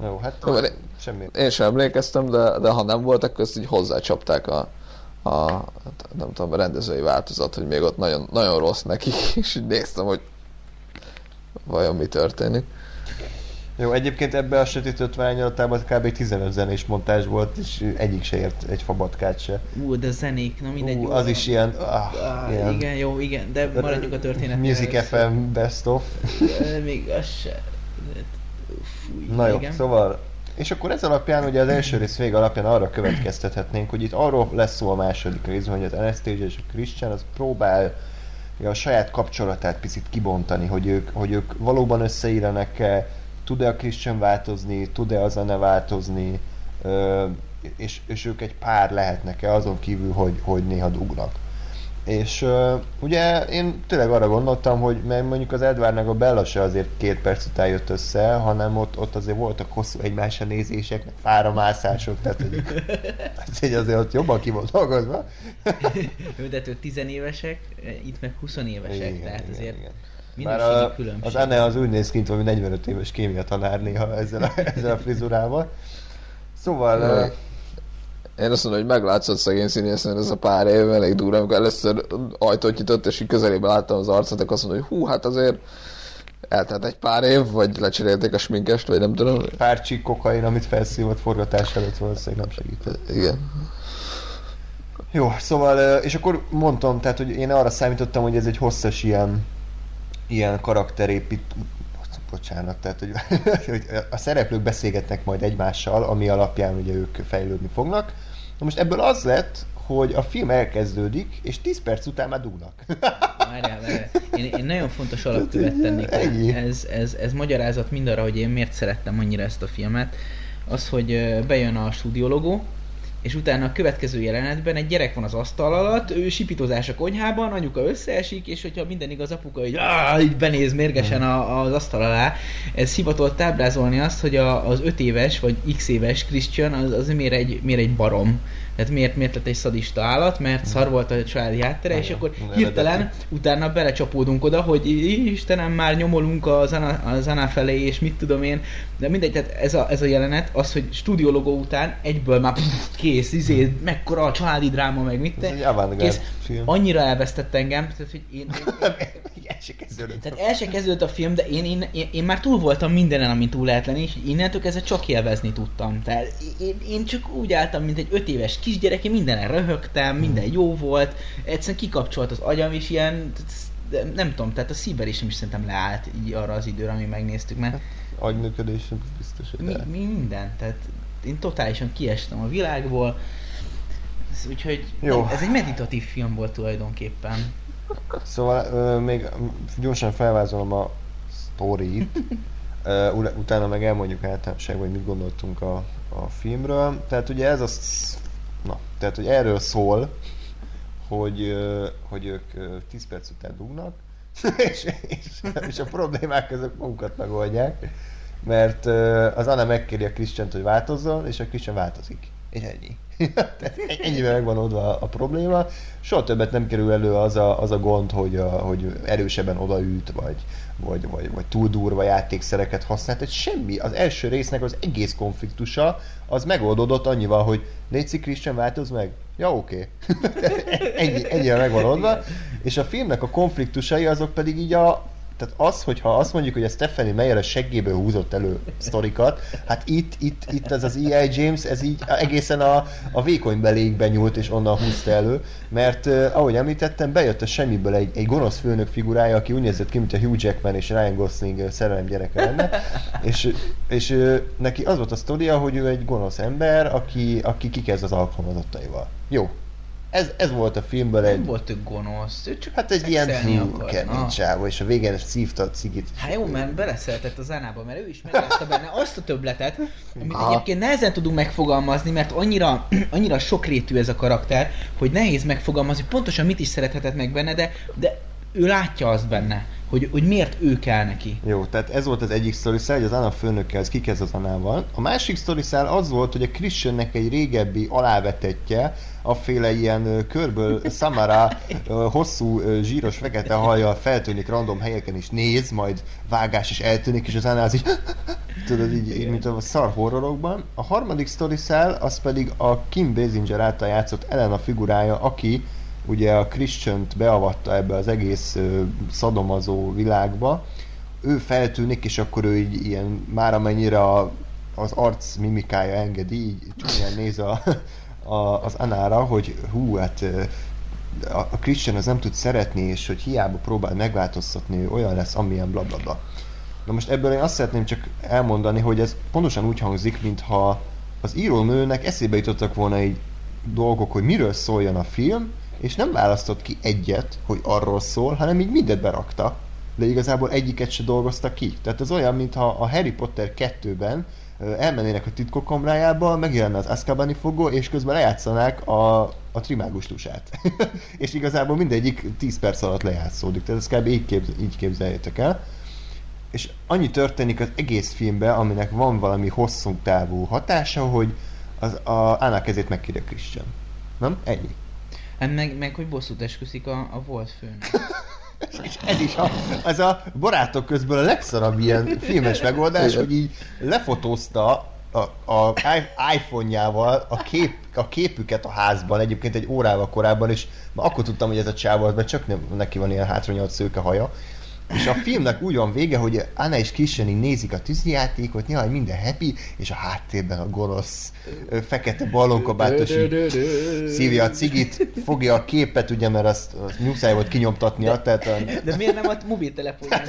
Jó, hát Jó, mert semmi. Én sem emlékeztem, de, de ha nem volt, akkor ezt így hozzácsapták a, a nem tudom, a rendezői változat, hogy még ott nagyon, nagyon rossz neki, és így néztem, hogy vajon mi történik. Jó, egyébként ebbe a sötét ötvány kb. 15 zenés montázs volt, és egyik se ért egy fabatkát se. Ú, de zenék, na mindegy. Ú, az is ilyen, ah, Ah, ilyen Igen, jó, igen, de maradjunk a történetnél. Music először. FM best of. Még az se. Fúj, Na jó, igen. szóval és akkor ez alapján, ugye az első rész vége alapján arra következtethetnénk, hogy itt arról lesz szó a második részben, hogy az Anastasia és a Christian az próbál a saját kapcsolatát picit kibontani, hogy ők, hogy ők valóban összeillenek-e, tud-e a Christian változni, tud-e az Anna változni, és, és ők egy pár lehetnek-e azon kívül, hogy, hogy néha dugnak. És uh, ugye én tényleg arra gondoltam, hogy mert mondjuk az Edwardnak a Bella se azért két perc után jött össze, hanem ott, ott azért voltak hosszú egymásra nézések, meg fáramászások, tehát hogy, ez így azért ott jobban ki volt dolgozva. Ő, de ők tizenévesek, itt meg 20 évesek, tehát azért Bár minőségi a, különbség. az Anne az úgy néz ki, mint valami 45 éves kémia tanár néha ezzel a, ezzel a frizurával. Szóval... Én azt mondom, hogy meglátszott szegény színészen ez a pár év, elég durva, amikor először ajtót nyitott, és így közelében láttam az arcát, akkor azt mondom, hogy hú, hát azért eltelt egy pár év, vagy lecserélték a sminkest, vagy nem tudom. pár csík kokain, amit felszívott forgatás előtt valószínűleg nem segített. Igen. Jó, szóval, és akkor mondtam, tehát, hogy én arra számítottam, hogy ez egy hosszas ilyen, ilyen karakterépít, bocsánat, tehát, hogy, hogy a szereplők beszélgetnek majd egymással, ami alapján ugye ők fejlődni fognak. Na most ebből az lett, hogy a film elkezdődik, és 10 perc után már dugnak. Várjál, várjál. Én, én nagyon fontos alapkövet tennék. Ez, ez, ez magyarázat mindarra, hogy én miért szerettem annyira ezt a filmet. Az, hogy bejön a stúdiologó, és utána a következő jelenetben egy gyerek van az asztal alatt, ő sipítozás a konyhában, anyuka összeesik, és hogyha minden igaz, apuka így, áh, így benéz mérgesen a, az asztal alá. Ez hivatott ábrázolni azt, hogy a, az 5 éves vagy x éves Christian az, az miért, egy, miért egy barom. Tehát miért, miért lett egy szadista állat, mert szar volt a családi háttere, és akkor hirtelen utána belecsapódunk oda, hogy "Í- Istenem, már nyomolunk az Anna, az Anna felé, és mit tudom én. De mindegy, tehát ez a, ez a jelenet, az, hogy stúdiologó után egyből már pff, kész, izé, mekkora a családi dráma, meg mit te. Kész, film. annyira elvesztett engem, tehát hogy én, én, El se kezdődött. tehát el se kezdődött a film, de én, én, én, én már túl voltam mindenen, amin túl lehet lenni, és innentől kezdve csak élvezni tudtam. Tehát én, én csak úgy álltam, mint egy öt éves kisgyerek, én mindenen röhögtem, minden jó volt, egyszerűen kikapcsolt az agyam, és ilyen, nem tudom, tehát a szívverésem is szerintem leállt így arra az időre, ami megnéztük, mert Agyműködés biztos, hogy mi, de. mi minden, tehát én totálisan kiestem a világból, úgyhogy Jó. Ez egy meditatív film volt tulajdonképpen. Szóval ö, még gyorsan felvázolom a sztorit. Utána meg elmondjuk általánosságban, hogy mit gondoltunk a, a filmről. Tehát ugye ez az... Na, tehát hogy erről szól, hogy, hogy ők 10 perc után dugnak, és, és, és a problémák azok magukat megoldják, mert az Anna megkéri a Christian hogy változzon, és a Christian változik. És ennyi. ennyivel megvan oldva a probléma. Soha többet nem kerül elő az a, az a gond, hogy, a, hogy erősebben odaüt, vagy, vagy, vagy, vagy túl durva játékszereket használt. Tehát semmi. Az első résznek az egész konfliktusa az megoldódott annyival, hogy Léci Christian változ meg. Ja, oké. Okay. ennyi, ennyire megvan oldva. És a filmnek a konfliktusai azok pedig így a, tehát az, hogyha azt mondjuk, hogy a Stephanie Meyer a seggéből húzott elő sztorikat, hát itt, itt, itt ez az E.I. James, ez így egészen a, a vékony belékben nyúlt, és onnan húzta elő, mert uh, ahogy említettem, bejött a semmiből egy, egy gonosz főnök figurája, aki úgy nézett ki, mint a Hugh Jackman és Ryan Gosling szerelem gyereke lenne, és, és neki az volt a sztoria, hogy ő egy gonosz ember, aki, aki kikezd az alkalmazottaival. Jó, ez, ez volt a filmből egy... Nem volt ő gonosz, ő csak Hát egy ilyen kemény csávó, és a végén szívta a cigit. Hát jó, mert beleszeretett az Ánába, mert ő is meglázta benne azt a töbletet, amit Aha. egyébként nehezen tudunk megfogalmazni, mert annyira, annyira sokrétű ez a karakter, hogy nehéz megfogalmazni pontosan mit is szerethetett meg benne, de, de ő látja azt benne, hogy, hogy miért ő kell neki. Jó, tehát ez volt az egyik sztoriszál, hogy az Anna főnökkel ez kikezd az Anával. A másik sztoriszál az volt, hogy a Christiannek egy régebbi alávetetje, afféle ilyen körből Samara hosszú, zsíros, fekete hajjal feltűnik random helyeken is néz, majd vágás is eltűnik, és az az így tudod, így, így mint a szar horrorokban. A harmadik sztoriszál az pedig a Kim Basinger által játszott Elena figurája, aki ugye a christian beavatta ebbe az egész uh, szadomazó világba, ő feltűnik, és akkor ő így ilyen, már amennyire a, az arc mimikája engedi, így csúnyán néz a, a, az Anára, hogy hú, hát a, a Christian az nem tud szeretni, és hogy hiába próbál megváltoztatni, ő olyan lesz, amilyen blablabla. Bla, bla. Na most ebből én azt szeretném csak elmondani, hogy ez pontosan úgy hangzik, mintha az írónőnek eszébe jutottak volna egy dolgok, hogy miről szóljon a film, és nem választott ki egyet, hogy arról szól, hanem így mindent berakta, de igazából egyiket se dolgozta ki. Tehát ez olyan, mintha a Harry Potter 2-ben elmennének a titkok kamrájába, megjelenne az Azkabani fogó, és közben lejátszanák a, a trimágustusát. és igazából mindegyik 10 perc alatt lejátszódik. Tehát ezt kb. Így, képz, így képzeljétek el. És annyi történik az egész filmben, aminek van valami hosszú távú hatása, hogy az, a Anna kezét megkérje Christian. Nem? Ennyi. Hát meg, meg hogy bosszút esküszik a, a volt főnök. és ez is a, ez a barátok közben a legszarabb ilyen filmes megoldás, hogy így lefotózta a, a iPhone-jával a, kép, a képüket a házban, egyébként egy órával korábban, és akkor tudtam, hogy ez a csáv mert csak nem, neki van ilyen hátranyalt szőke haja, és a filmnek úgy van vége, hogy Anna és Christian nézik a tűzijátékot, néha minden happy, és a háttérben a gonosz fekete ballonkabátos szívja a cigit, fogja a képet, ugye, mert azt, azt muszáj volt kinyomtatnia. Tehát a... De miért nem a mobiltelefonján?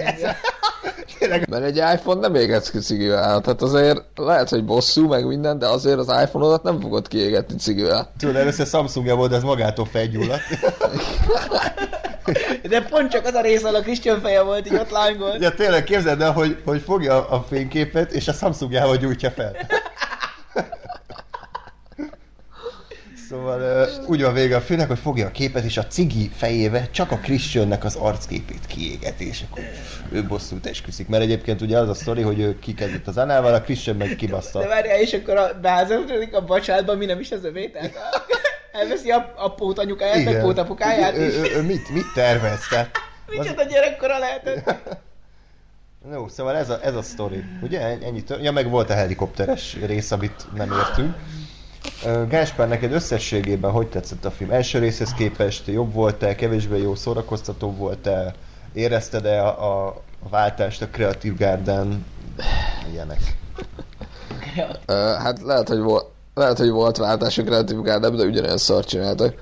Hát mert egy iPhone nem égetsz ki cigivel, tehát azért lehet, hogy bosszú, meg minden, de azért az iPhone-odat nem fogod kiégetni cigivel. Tudod, először Samsungja volt, de ez magától felgyulladt. De pont csak az a rész, ahol a Christian feje volt, így ott lángolt. Ja, tényleg képzeld el, hogy, hogy fogja a fényképet, és a Samsungjával gyújtja fel. Szóval uh, úgy van vége a főnek, hogy fogja a képet, és a cigi fejével csak a Christiannek az arcképét kiégeti, és akkor ő bosszút esküszik. Mert egyébként ugye az a sztori, hogy ő kikezdett az Anával, a Christian meg kibaszta. De várjál, és akkor a beházasodik a bacsátban, mi nem is az övé, tehát elveszi a, a pót anyukáját, meg pót apukáját is. Ő, ő, ő, mit, mit tervez? Tehát, Micsoda az... gyerekkora lehetett. Jó, szóval ez a, ez a sztori. Ugye ennyi tör... Ja, meg volt a helikopteres rész, amit nem értünk. Gáspár, neked összességében hogy tetszett a film? Első részhez képest jobb volt-e, kevésbé jó szórakoztató volt-e? Érezted-e a, a váltást a Creative Garden? Ilyenek. hát lehet, hogy volt, lehet, hogy volt váltás a Creative Garden, de ugyanilyen szart csináltak.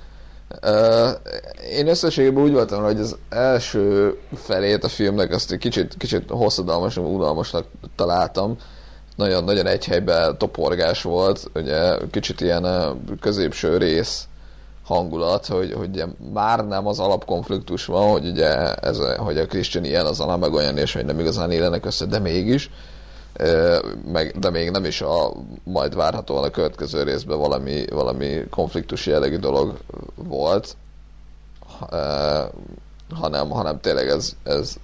Én összességében úgy voltam, hogy az első felét a filmnek azt egy kicsit, kicsit hosszadalmasan, unalmasnak találtam nagyon-nagyon egy helyben toporgás volt, ugye kicsit ilyen középső rész hangulat, hogy, hogy ugye már nem az alapkonfliktus van, hogy ugye ez, hogy a Christian ilyen, az a meg olyan, és hogy nem igazán élenek össze, de mégis. Meg, de még nem is a majd várhatóan a következő részben valami, valami konfliktus jellegű dolog volt, hanem, hanem tényleg ez, ez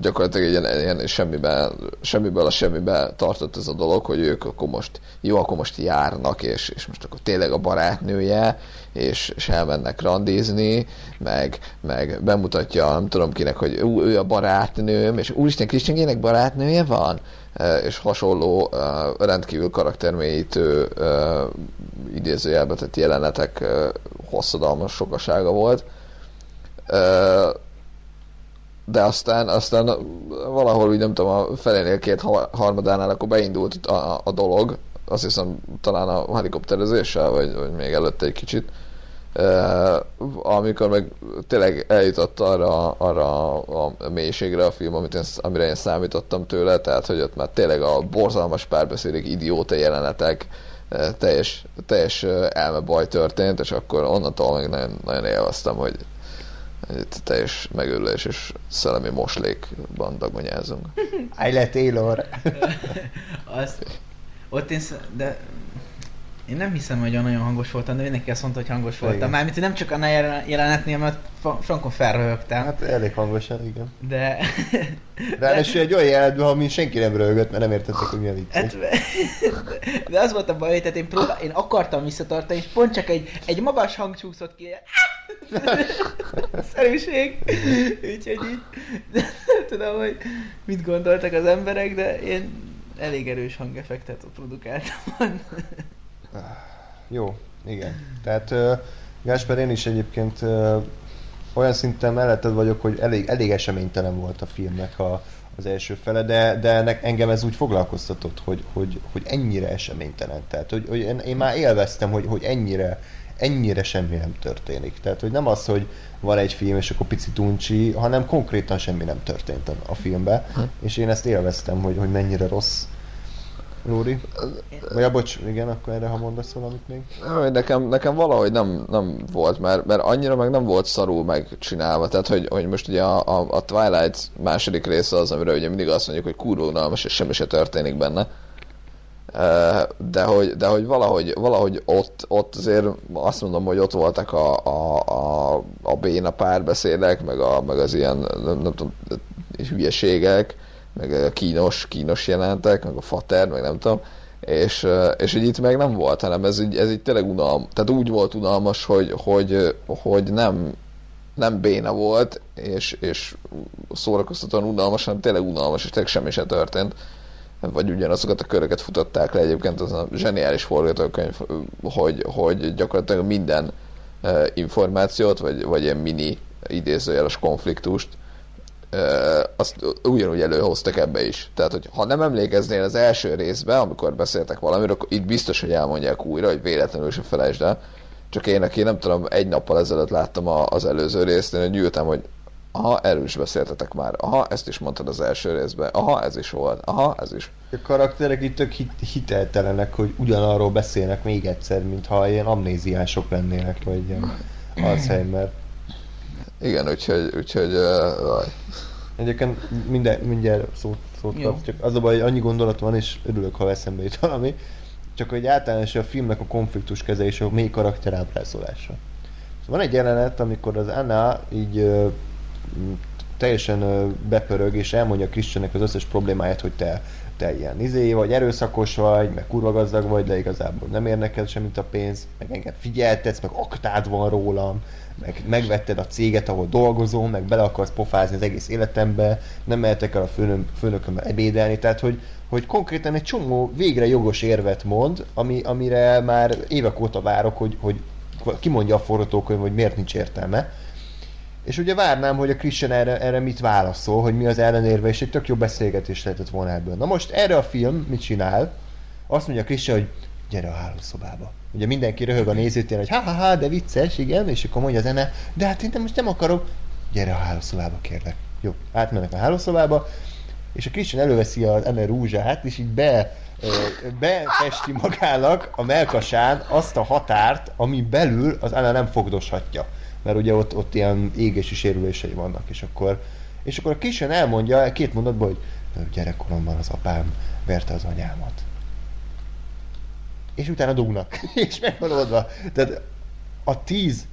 gyakorlatilag egy ilyen, ilyen semmibe, semmiből a semmibe tartott ez a dolog, hogy ők akkor most, jó, akkor most járnak, és, és most akkor tényleg a barátnője, és, és elmennek randizni, meg, meg bemutatja, nem tudom kinek, hogy ú, ő a barátnőm, és úristen, Krisztiánének barátnője van? és hasonló rendkívül karaktermélyítő idézőjelbe tett jelenetek hosszadalmas sokasága volt de aztán, aztán valahol úgy nem tudom, a felénél két harmadánál akkor beindult a, a dolog, azt hiszem talán a helikopterezéssel, vagy, vagy még előtte egy kicsit, uh, amikor meg tényleg eljutott arra, arra a mélységre a film, amit én, amire én számítottam tőle, tehát hogy ott már tényleg a borzalmas párbeszédek, idióta jelenetek, teljes, teljes elmebaj történt, és akkor onnantól meg nagyon, nagyon élveztem, hogy itt teljes megőrülés és szellemi moslékban dagonyázunk. I Taylor. Azt, ott én, de én nem hiszem, hogy olyan nagyon hangos voltam, de mindenki azt mondta, hogy hangos voltam. Igen. Mármint, hogy nem csak a jelenetnél, mert frankon felröhögtem. Hát elég hangosan, igen. De... Ráadásul egy olyan jelenetben, ami senki nem röhögött, mert nem értettek, hogy mi a vicc. Hát, de az volt a baj, hogy én, próbál, én akartam visszatartani, és pont csak egy, egy magas hang csúszott ki. Szerűség. Úgyhogy így, nem tudom, hogy mit gondoltak az emberek, de én elég erős hangeffektet produkáltam. Jó, igen. Tehát Gásper, én is egyébként olyan szinten melletted vagyok, hogy elég, elég eseménytelen volt a filmnek a, az első fele, de, de ennek, engem ez úgy foglalkoztatott, hogy, hogy, hogy ennyire eseménytelen. Tehát, hogy, hogy én, én már élveztem, hogy, hogy ennyire, ennyire semmi nem történik. Tehát, hogy nem az, hogy van egy film, és akkor picit uncsi, hanem konkrétan semmi nem történt a, filmben, hm. és én ezt élveztem, hogy, hogy mennyire rossz Lóri? Vagy a bocs, igen, akkor erre ha mondasz valamit még? Nekem, nekem valahogy nem, nem volt, mert, mert annyira meg nem volt szarul megcsinálva. Tehát, hogy, hogy most ugye a, a, a Twilight második része az, amire ugye mindig azt mondjuk, hogy kurva unalmas, és semmi se történik benne. De hogy, de hogy valahogy, valahogy ott, ott azért azt mondom, hogy ott voltak a, a, a, a béna párbeszédek, meg, a, meg az ilyen, nem, nem tudom, hülyeségek, meg kínos, kínos jelentek, meg a fater, meg nem tudom, és, és így itt meg nem volt, hanem ez így, ez így tényleg unalmas, tehát úgy volt unalmas, hogy, hogy, hogy nem, nem béna volt, és, és szórakoztatóan unalmas, hanem tényleg unalmas, és tényleg semmi sem történt. Vagy ugyanazokat a köröket futották le egyébként, az a zseniális forgatókönyv, hogy, hogy gyakorlatilag minden információt, vagy, vagy ilyen mini idézőjeles konfliktust azt ugyanúgy előhoztak ebbe is. Tehát, hogy ha nem emlékeznél az első részbe, amikor beszéltek valamiről, akkor itt biztos, hogy elmondják újra, hogy véletlenül se felejtsd el. Csak én, aki nem tudom, egy nappal ezelőtt láttam a, az előző részt, én gyűltem, hogy aha, erről is beszéltetek már, aha, ezt is mondtad az első részben, aha, ez is volt, aha, ez is. A karakterek itt tök hit, hiteltelenek, hogy ugyanarról beszélnek még egyszer, mintha ilyen amnéziások lennének, vagy ilyen Alzheimer. Igen, úgyhogy, úgyhogy uh, Egyébként minden, mindjárt szót, szót kapsz, csak az a baj, hogy annyi gondolat van, és örülök, ha eszembe jut valami. Csak hogy általános a filmnek a konfliktus kezelése, a mély karakter ábrázolása. Szóval van egy jelenet, amikor az Anna így teljesen bepörög, és elmondja Christiannek az összes problémáját, hogy te, te ilyen izé vagy, erőszakos vagy, meg kurva gazdag vagy, de igazából nem érnek semmit a pénz, meg engem figyeltetsz, meg aktád van rólam, meg megvetted a céget, ahol dolgozom, meg bele akarsz pofázni az egész életembe, nem mehetek el a főnök, főnökömmel ebédelni, tehát hogy, hogy konkrétan egy csomó végre jogos érvet mond, ami, amire már évek óta várok, hogy, hogy kimondja a forgatókönyv, hogy miért nincs értelme. És ugye várnám, hogy a Christian erre, erre mit válaszol, hogy mi az ellenérve, és egy tök jó beszélgetés lehetett volna ebből. Na most erre a film mit csinál? Azt mondja a Christian, hogy gyere a hálószobába. Ugye mindenki röhög a nézőtér, hogy ha-ha-ha, de vicces, igen, és akkor mondja a zene, de hát én most nem akarok, gyere a hálószobába kérlek. Jó, átmennek a hálószobába, és a Christian előveszi az eme rúzsát, és így be, befesti magának a melkasán azt a határt, ami belül az Anna nem fogdoshatja. Mert ugye ott, ott ilyen égési sérülései vannak, és akkor És akkor a kisen elmondja két mondatból, hogy gyerekkoromban az apám verte az anyámat. És utána dugnak. és meg van oldva. Tehát a tíz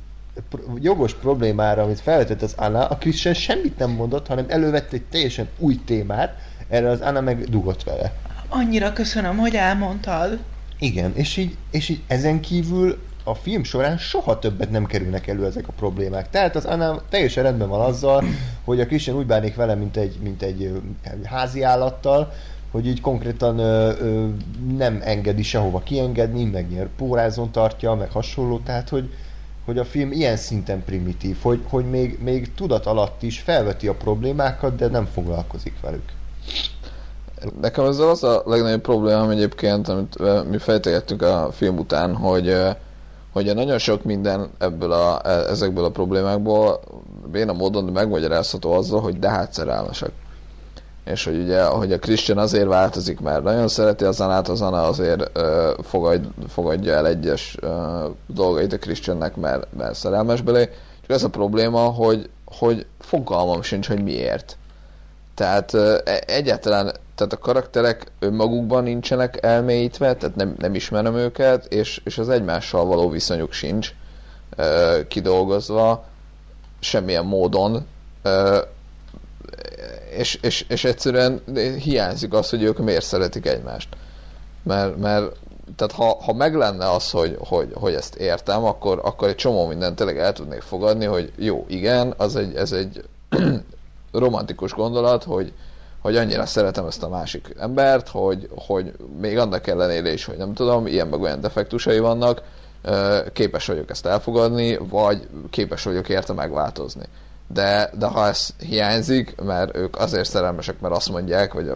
jogos problémára, amit felvetett az Anna, a Christian semmit nem mondott, hanem elővette egy teljesen új témát, erre az Anna meg dugott vele. Annyira köszönöm, hogy elmondtad. Igen, és így, és így ezen kívül a film során soha többet nem kerülnek elő ezek a problémák. Tehát az Anna teljesen rendben van azzal, hogy a Christian úgy bánik vele, mint egy, mint egy házi állattal, hogy így konkrétan ö, ö, nem engedi sehova kiengedni, meg ilyen pórázon tartja, meg hasonló, tehát hogy, hogy a film ilyen szinten primitív, hogy, hogy még, még tudat alatt is felveti a problémákat, de nem foglalkozik velük. Nekem ezzel az a legnagyobb problémám egyébként, amit mi fejtegettünk a film után, hogy hogy nagyon sok minden ebből a, e, ezekből a problémákból béna módon megmagyarázható azzal, hogy de hát szerelmesek. És hogy ugye, hogy a Christian azért változik, mert nagyon szereti a zanát, a zana azért uh, fogad, fogadja el egyes uh, dolgait a Christiannek, mert, mert szerelmes belé. Csak ez a probléma, hogy, hogy fogalmam sincs, hogy miért. Tehát uh, egyáltalán tehát a karakterek önmagukban nincsenek elmélyítve, tehát nem, nem ismerem őket, és, és az egymással való viszonyuk sincs ö, kidolgozva semmilyen módon, ö, és, és, és egyszerűen hiányzik az, hogy ők miért szeretik egymást. Mert, mert tehát ha, ha meg lenne az, hogy, hogy, hogy ezt értem, akkor, akkor egy csomó mindent tényleg el tudnék fogadni, hogy jó, igen, az egy, ez egy romantikus gondolat, hogy, hogy annyira szeretem ezt a másik embert, hogy, hogy még annak ellenére is, hogy nem tudom, ilyen meg olyan defektusai vannak, képes vagyok ezt elfogadni, vagy képes vagyok érte megváltozni. De, de ha ez hiányzik, mert ők azért szerelmesek, mert azt mondják, vagy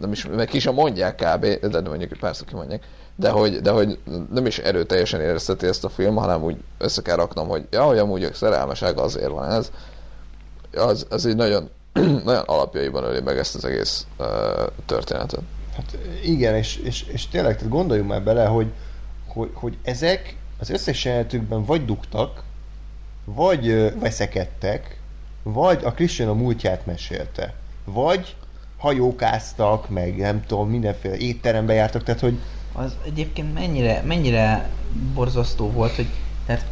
nem is, meg ki sem mondják kb, de mondjuk persze ki mondják, de hogy, de hogy nem is erőteljesen érezteti ezt a film, hanem úgy össze kell raknom, hogy ja, hogy amúgy ők szerelmesek, azért van ez. Az, az egy nagyon nagyon alapjaiban öli meg ezt az egész uh, történetet. Hát igen, és, és, és tényleg tehát gondoljunk már bele, hogy, hogy, hogy ezek az összes jelenetükben vagy dugtak, vagy veszekedtek, vagy a Christian a múltját mesélte, vagy hajókáztak, meg nem tudom, mindenféle étterembe jártak, tehát hogy... Az egyébként mennyire, mennyire borzasztó volt, hogy tehát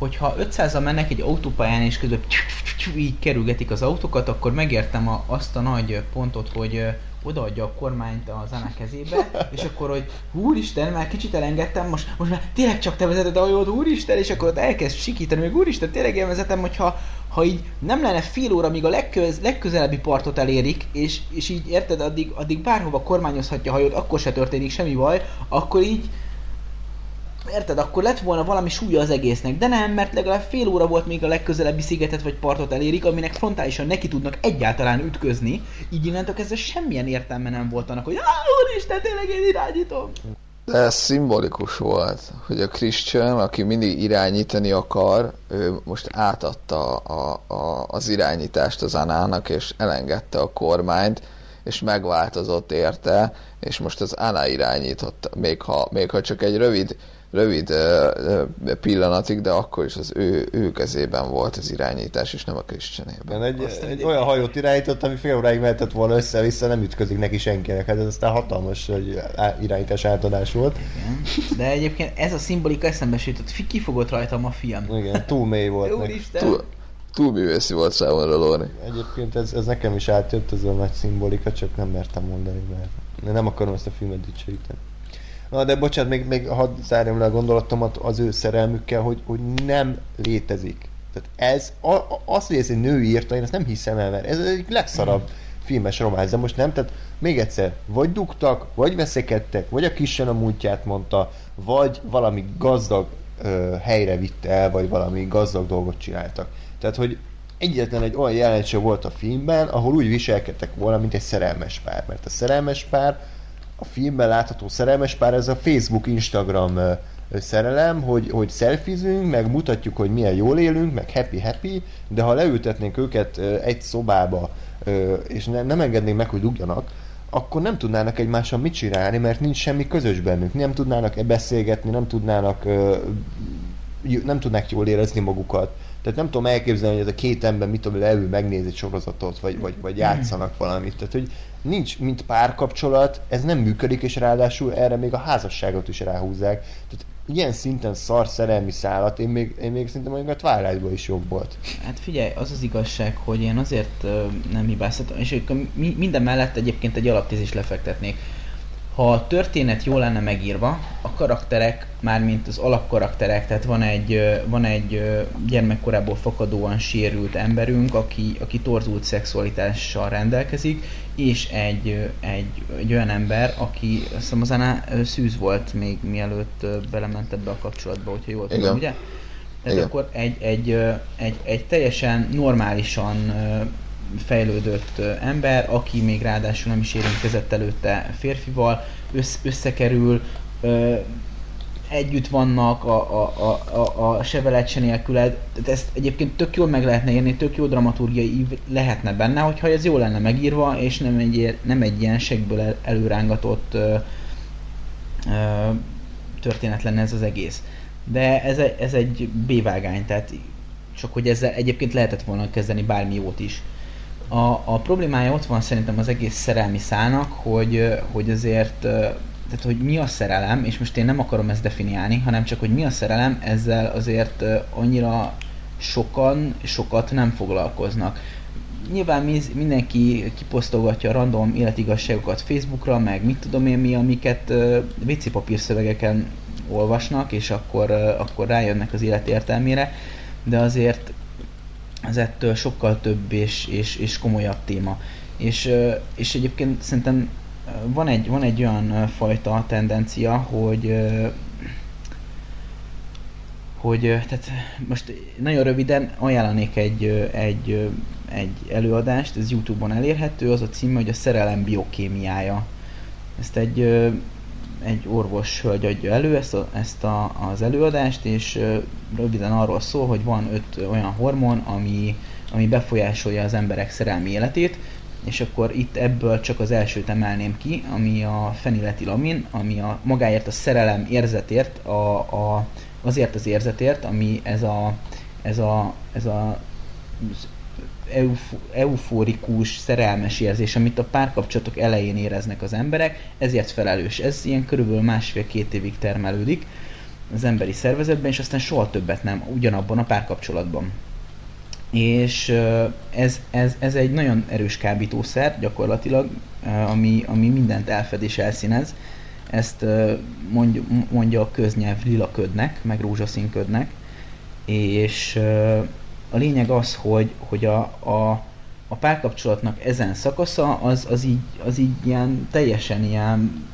hogyha 500-al mennek egy autópályán és közben így kerülgetik az autókat, akkor megértem a, azt a nagy pontot, hogy odaadja a kormányt az Anna kezébe, és akkor, hogy úristen, már kicsit elengedtem, most, most már tényleg csak te vezeted a hajót, úristen, és akkor ott elkezd sikítani, hogy úristen, tényleg én vezetem, hogyha ha így nem lenne fél óra, míg a legköz, legközelebbi partot elérik, és, és így érted, addig, addig bárhova kormányozhatja a hajót, akkor se történik semmi baj, akkor így Érted? Akkor lett volna valami súlya az egésznek, de nem, mert legalább fél óra volt még a legközelebbi szigetet vagy partot elérik, aminek frontálisan neki tudnak egyáltalán ütközni, így innentől kezdve semmilyen értelme nem volt annak, hogy úristen, tényleg én irányítom. De ez szimbolikus volt, hogy a Christian, aki mindig irányítani akar, ő most átadta a, a, az irányítást az Anának, és elengedte a kormányt, és megváltozott érte, és most az Anna irányította, még ha, még ha csak egy rövid rövid pillanatig, de akkor is az ő, ő kezében volt az irányítás, és nem a Christianében. Egy, egy, egy olyan hajót irányított, ami fél óráig mehetett volna össze-vissza, nem ütközik neki senkinek. Hát ez aztán hatalmas hogy irányítás átadás volt. Igen. De egyébként ez a szimbolika eszembe sütött, ki fogott rajtam a film. Igen, túl mély volt. Úristen. Túl, túl művészi volt számomra, Lóri. Egyébként ez, ez nekem is átjött, ez a nagy szimbolika, csak nem mertem mondani, mert nem akarom ezt a filmet dicsőíteni. Na de bocsánat, még, még hadd zárjam le a gondolatomat az ő szerelmükkel, hogy, hogy nem létezik. Tehát ez, a, a, az, hogy ez egy nő írta, én ezt nem hiszem el, mert ez egy legszarabb filmes románc, de most nem, tehát még egyszer, vagy dugtak, vagy veszekedtek, vagy a kisen a múltját mondta, vagy valami gazdag ö, helyre vitte el, vagy valami gazdag dolgot csináltak. Tehát, hogy egyetlen egy olyan jelenség volt a filmben, ahol úgy viselkedtek volna, mint egy szerelmes pár. Mert a szerelmes pár a filmben látható szerelmes pár, ez a Facebook, Instagram szerelem, hogy, hogy szelfizünk, meg mutatjuk, hogy milyen jól élünk, meg happy-happy, de ha leültetnénk őket egy szobába, és ne, nem engednénk meg, hogy dugjanak, akkor nem tudnának egymással mit csinálni, mert nincs semmi közös bennük. Nem tudnának beszélgetni, nem tudnának nem tudnák jól érezni magukat. Tehát nem tudom elképzelni, hogy ez a két ember mit tudom, leül megnéz egy sorozatot, vagy, vagy, vagy játszanak valamit. Tehát, hogy nincs, mint párkapcsolat, ez nem működik, és ráadásul erre még a házasságot is ráhúzzák. Tehát ilyen szinten szar szerelmi szállat, én még, én még szerintem mondjuk a twilight is jobb volt. Hát figyelj, az az igazság, hogy én azért nem hibáztatom, és minden mellett egyébként egy alaptézést lefektetnék ha a történet jól lenne megírva, a karakterek, mármint az alapkarakterek, tehát van egy, van egy gyermekkorából fakadóan sérült emberünk, aki, aki torzult szexualitással rendelkezik, és egy, egy, egy olyan ember, aki az szűz volt még mielőtt belement ebbe a kapcsolatba, hogyha jól tudom, ugye? Tehát Igen. akkor egy, egy, egy, egy teljesen normálisan fejlődött ember, aki még ráadásul nem is érintkezett előtte férfival, össz, összekerül, ö, együtt vannak a, a, a, a, a sevelet se nélküled. Tehát ezt egyébként tök jól meg lehetne írni, tök jó dramaturgiai lehetne benne, hogyha ez jól lenne megírva, és nem egy, nem egy ilyen segből el, előrángatott ö, ö, történet lenne ez az egész. De ez, ez egy B-vágány, tehát csak hogy ezzel egyébként lehetett volna kezdeni bármi jót is. A, a problémája ott van szerintem az egész szerelmi szának, hogy, hogy azért tehát hogy mi a szerelem, és most én nem akarom ezt definiálni, hanem csak hogy mi a szerelem, ezzel azért annyira sokan, sokat nem foglalkoznak. Nyilván mi, mindenki kiposztolgatja a random életigazságokat Facebookra, meg mit tudom én mi, amiket uh, papírszövegeken olvasnak, és akkor, akkor rájönnek az élet értelmére, de azért ez ettől sokkal több és, és, és komolyabb téma. És, és egyébként szerintem van egy, van egy olyan fajta tendencia, hogy hogy tehát most nagyon röviden ajánlanék egy, egy, egy előadást, ez Youtube-on elérhető, az a címe, hogy a szerelem biokémiája. Ezt egy egy orvos hölgy adja elő ezt, a, ezt a, az előadást, és röviden arról szól, hogy van öt olyan hormon, ami, ami befolyásolja az emberek szerelmi életét, és akkor itt ebből csak az elsőt emelném ki, ami a feniletilamin, ami a magáért a szerelem érzetért, a, a, azért az érzetért, ami ez a, ez a, ez a euf- euforikus, szerelmes érzés, amit a párkapcsolatok elején éreznek az emberek, ezért felelős. Ez ilyen körülbelül másfél-két évig termelődik az emberi szervezetben, és aztán soha többet nem ugyanabban a párkapcsolatban. És ez, ez, ez egy nagyon erős kábítószer gyakorlatilag, ami, ami mindent elfed és elszínez. Ezt mondja, mondja a köznyelv lila ködnek, meg rózsaszín ködnek, és a lényeg az, hogy, hogy a, a, a párkapcsolatnak ezen szakasza az, az, így, az így ilyen teljesen ilyen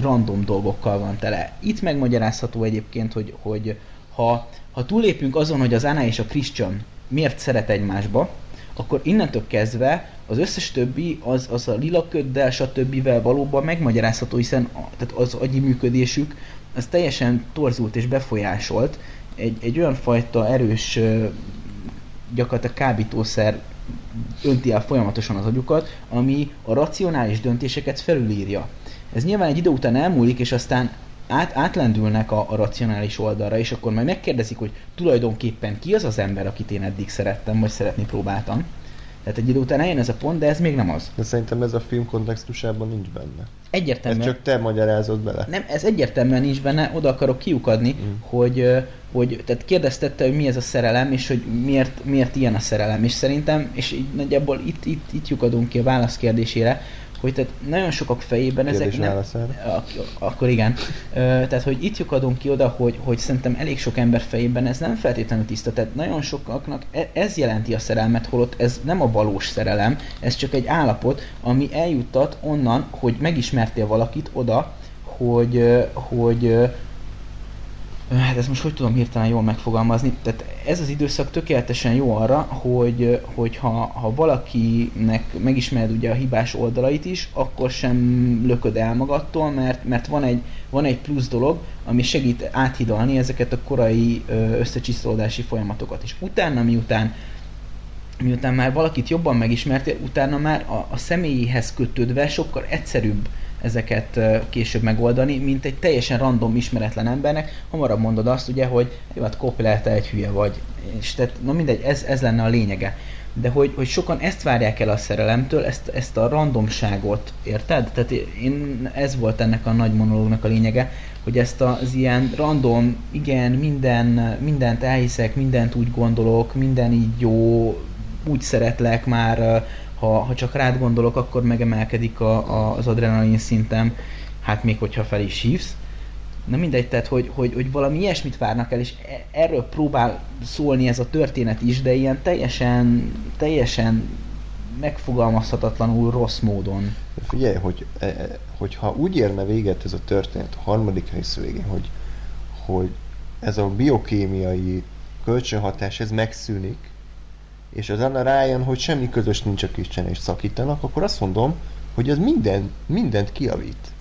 random dolgokkal van tele. Itt megmagyarázható egyébként, hogy, hogy ha, ha túlépünk azon, hogy az Anna és a Christian miért szeret egymásba, akkor innentől kezdve az összes többi, az, az a lilaköddel, stb. valóban megmagyarázható, hiszen tehát az agyi működésük az teljesen torzult és befolyásolt egy, egy olyan fajta erős gyakorlatilag kábítószer önti el folyamatosan az agyukat, ami a racionális döntéseket felülírja. Ez nyilván egy idő után elmúlik, és aztán át, átlendülnek a, a racionális oldalra, és akkor majd megkérdezik, hogy tulajdonképpen ki az az ember, akit én eddig szerettem, vagy szeretni próbáltam. Tehát egy idő után eljön ez a pont, de ez még nem az. De szerintem ez a film kontextusában nincs benne. Egyértelműen. Ez csak te magyarázod bele. Nem, ez egyértelműen nincs benne, oda akarok kiukadni, mm. hogy, hogy tehát kérdeztette, hogy mi ez a szerelem, és hogy miért, miért ilyen a szerelem. És szerintem, és így nagyjából itt, itt, itt lyukadunk ki a válasz kérdésére, hogy tehát nagyon sokak fejében ezek nem... Ak- akkor igen. tehát, hogy itt lyukadunk ki oda, hogy, hogy szerintem elég sok ember fejében ez nem feltétlenül tiszta. Tehát nagyon sokaknak e- ez jelenti a szerelmet, holott ez nem a valós szerelem, ez csak egy állapot, ami eljuttat onnan, hogy megismertél valakit oda, hogy, hogy hát ezt most hogy tudom hirtelen jól megfogalmazni, tehát ez az időszak tökéletesen jó arra, hogy, hogy ha, ha valakinek megismered ugye a hibás oldalait is, akkor sem lököd el magadtól, mert, mert van, egy, van egy plusz dolog, ami segít áthidalni ezeket a korai összecsiszolódási folyamatokat. És utána, miután miután már valakit jobban megismertél, utána már a, a személyéhez kötődve sokkal egyszerűbb ezeket később megoldani, mint egy teljesen random ismeretlen embernek, hamarabb mondod azt ugye, hogy jó, hát Coppola, te egy hülye vagy. És tehát, na mindegy, ez, ez lenne a lényege. De hogy, hogy sokan ezt várják el a szerelemtől, ezt, ezt a randomságot, érted? Tehát én, ez volt ennek a nagy monológnak a lényege, hogy ezt az ilyen random, igen, minden, mindent elhiszek, mindent úgy gondolok, minden így jó, úgy szeretlek már, ha, ha csak rád gondolok, akkor megemelkedik a, a, az adrenalin szintem, hát még hogyha fel is hívsz. Na mindegy, tehát hogy, hogy, hogy valami ilyesmit várnak el, és e- erről próbál szólni ez a történet is, de ilyen teljesen, teljesen megfogalmazhatatlanul rossz módon. Figyelj, hogy, e, e, hogyha úgy érne véget ez a történet a harmadik rész végén, hogy, hogy ez a biokémiai kölcsönhatás, ez megszűnik, és az Anna rájön, hogy semmi közös nincs a Christian és szakítanak, akkor azt mondom, hogy ez minden, mindent kiavít.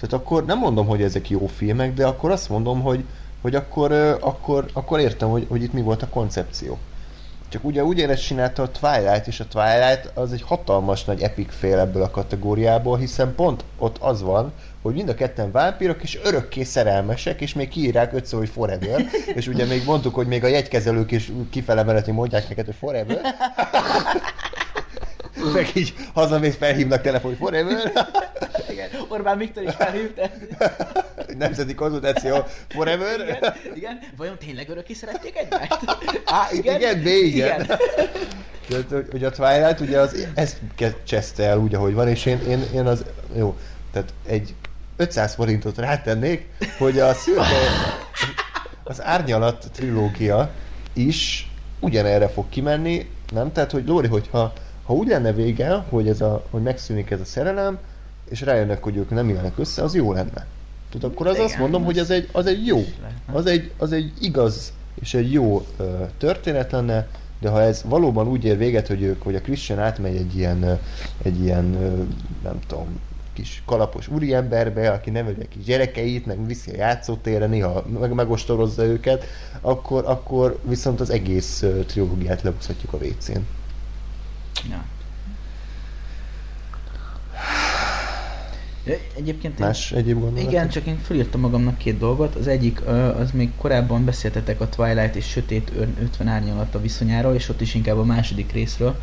Tehát akkor nem mondom, hogy ezek jó filmek, de akkor azt mondom, hogy, hogy akkor, akkor, akkor értem, hogy, hogy itt mi volt a koncepció. Csak ugye úgy ezt csinálta a Twilight, és a Twilight az egy hatalmas nagy epic fél ebből a kategóriából, hiszen pont ott az van, hogy mind a ketten vámpírok, és örökké szerelmesek, és még kiírják ötször, hogy forever, és ugye még mondtuk, hogy még a jegykezelők is kifele menetni mondják neked, hogy forever. meg így hazamész, felhívnak telefon, hogy forever. Igen, Orbán Viktor is felhívta. Nemzeti konzultáció forever. Igen, igen, vajon tényleg örökké szerették egymást? Á, igen, igen, B, igen. Tehát, hogy- a Twilight ugye az, ezt ke- cseszte el úgy, ahogy van, és én, én, én az, jó, tehát egy 500 forintot rátennék, hogy a szürke, az Árnyalat trilógia is ugyanerre fog kimenni, nem? Tehát, hogy Lóri, hogyha ha úgy lenne vége, hogy, ez a, hogy megszűnik ez a szerelem, és rájönnek, hogy ők nem élnek össze, az jó lenne. Tudod, akkor az Igen, azt mondom, hogy az egy, az egy jó, az egy, az egy igaz és egy jó ö, történet lenne, de ha ez valóban úgy ér véget, hogy ők, hogy a Christian átmegy egy ilyen, egy ilyen, nem tudom, kis kalapos úriemberbe, aki neveli a kis gyerekeit, meg viszi a játszótérre, néha meg, megostorozza őket, akkor, akkor viszont az egész trilógiát lehúzhatjuk a WC-n. Ja. Egyébként én- Más egyéb gondolatok? Igen, csak én felírtam magamnak két dolgot. Az egyik, az még korábban beszéltetek a Twilight és Sötét Ör- 50 árnyalat a viszonyáról, és ott is inkább a második részről,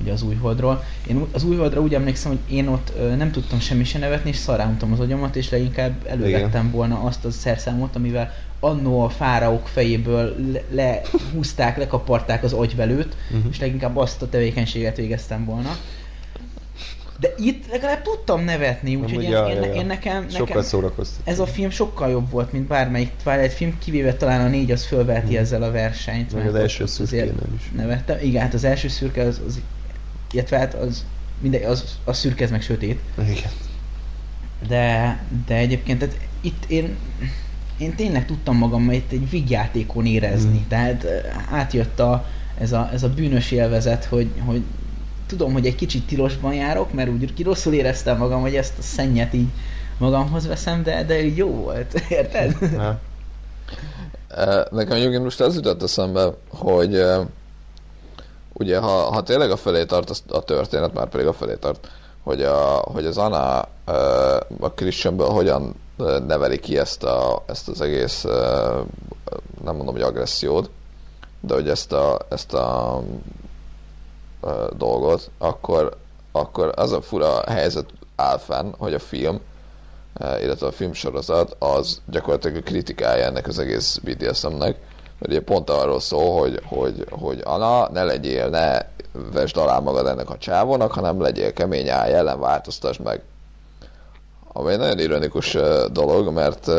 ugye az újholdról. Én az újholdra úgy emlékszem, hogy én ott nem tudtam semmi se nevetni, és szaráltam az agyamat, és leginkább elővettem volna azt a szerszámot, amivel annó a fáraók fejéből le- lehúzták, lekaparták az agyvelőt, Mhm. és leginkább azt a tevékenységet végeztem volna. De itt legalább tudtam nevetni, úgyhogy én, ja, én, ja, én nekem, nekem ez a film sokkal jobb volt, mint bármelyik Twilight film, kivéve talán a négy az fölverti ezzel a versenyt. Meg az első szürkénél is. Nevettem. Igen, hát az első szürke az, az illetve hát az, mindegy, az, az szürke, ez meg sötét. Igen. De, de egyébként tehát itt én, én tényleg tudtam magam itt egy vígjátékon érezni. Mm. Tehát ö, átjött a, ez, a, ez a bűnös élvezet, hogy, hogy tudom, hogy egy kicsit tilosban járok, mert úgy ki rosszul éreztem magam, hogy ezt a szennyet így magamhoz veszem, de, de jó volt, érted? Na, Eh, Nekem egyébként most az jutott eszembe, hogy eh, ugye ha, ha tényleg a felé tart az- a történet, már pedig a felé tart, hogy, a, hogy az Anna a Christianből hogyan neveli ki ezt, a, ezt az egész, nem mondom, hogy agressziót, de hogy ezt a, ezt a dolgot, akkor, akkor az a fura helyzet áll fenn, hogy a film, illetve a filmsorozat az gyakorlatilag a kritikája ennek az egész BDSM-nek, ugye pont arról szól, hogy, hogy, hogy Anna, ne legyél, ne vesd alá magad ennek a csávónak, hanem legyél kemény, állj ellen, változtasd meg. Ami egy nagyon ironikus dolog, mert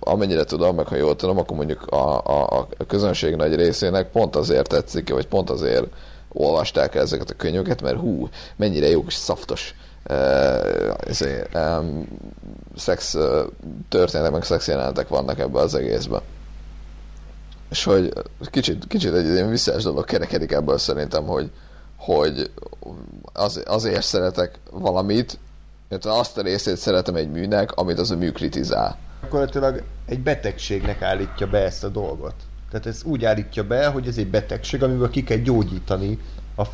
amennyire tudom, meg ha jól tudom, akkor mondjuk a, a, a közönség nagy részének pont azért tetszik, vagy pont azért olvasták ezeket a könyveket, mert hú, mennyire jó kis szaftos um, szex történetek, meg szex jelenetek vannak ebben az egészben. És hogy kicsit, kicsit egy ilyen visszás dolog kerekedik ebből szerintem, hogy, hogy az, azért szeretek valamit, illetve azt a részét szeretem egy műnek, amit az a mű kritizál. gyakorlatilag egy betegségnek állítja be ezt a dolgot. Tehát ez úgy állítja be, hogy ez egy betegség, amiből ki kell gyógyítani a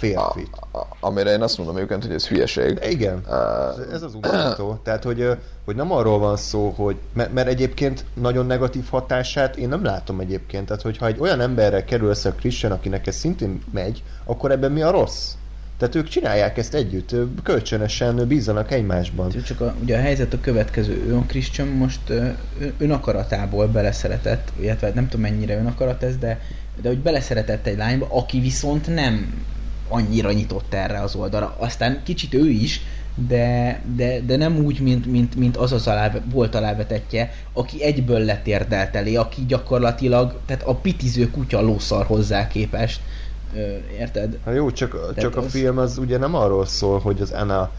a, amire én azt mondom egyébként, hogy ez hülyeség. Igen, Uh, ez az undorító. Tehát, hogy, hogy nem arról van szó, hogy, mert, mert egyébként nagyon negatív hatását én nem látom egyébként. Tehát, hogyha egy olyan emberrel kerül össze a Christian, akinek ez szintén megy, akkor ebben mi a rossz? Tehát ők csinálják ezt együtt, kölcsönösen bízzanak egymásban. Csak a, ugye a helyzet a következő. Ő a Christian most önakaratából beleszeretett, illetve nem tudom mennyire önakarat ez, de, de hogy beleszeretett egy lányba, aki viszont nem annyira nyitott erre az oldalra. Aztán kicsit ő is, de, de, de nem úgy, mint, mint, mint az az alá, volt alávetetje, aki egyből letérdelt elé, aki gyakorlatilag, tehát a pitiző kutya lószar hozzá képest. Érted? Hát jó, csak, csak a az- film az ugye nem arról szól, hogy az Anna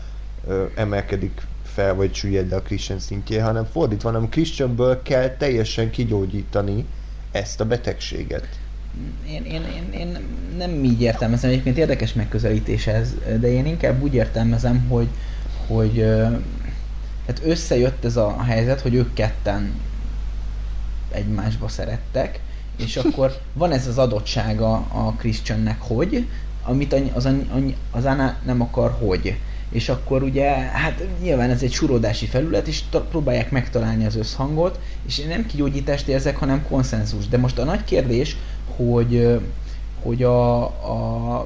ö, emelkedik fel, vagy süllyed le a Christian szintjén, hanem fordítva, hanem Christianből kell teljesen kigyógyítani ezt a betegséget. Én, én, én, én nem így értelmezem, egyébként érdekes megközelítés ez, de én inkább úgy értelmezem, hogy, hogy hát összejött ez a helyzet, hogy ők ketten egymásba szerettek, és akkor van ez az adottsága a Christiannek, hogy, amit az, annyi- az Anna nem akar, hogy. És akkor ugye, hát nyilván ez egy surodási felület, és ta- próbálják megtalálni az összhangot, és én nem kigyógyítást érzek, hanem konszenzus. De most a nagy kérdés, hogy, hogy a, a,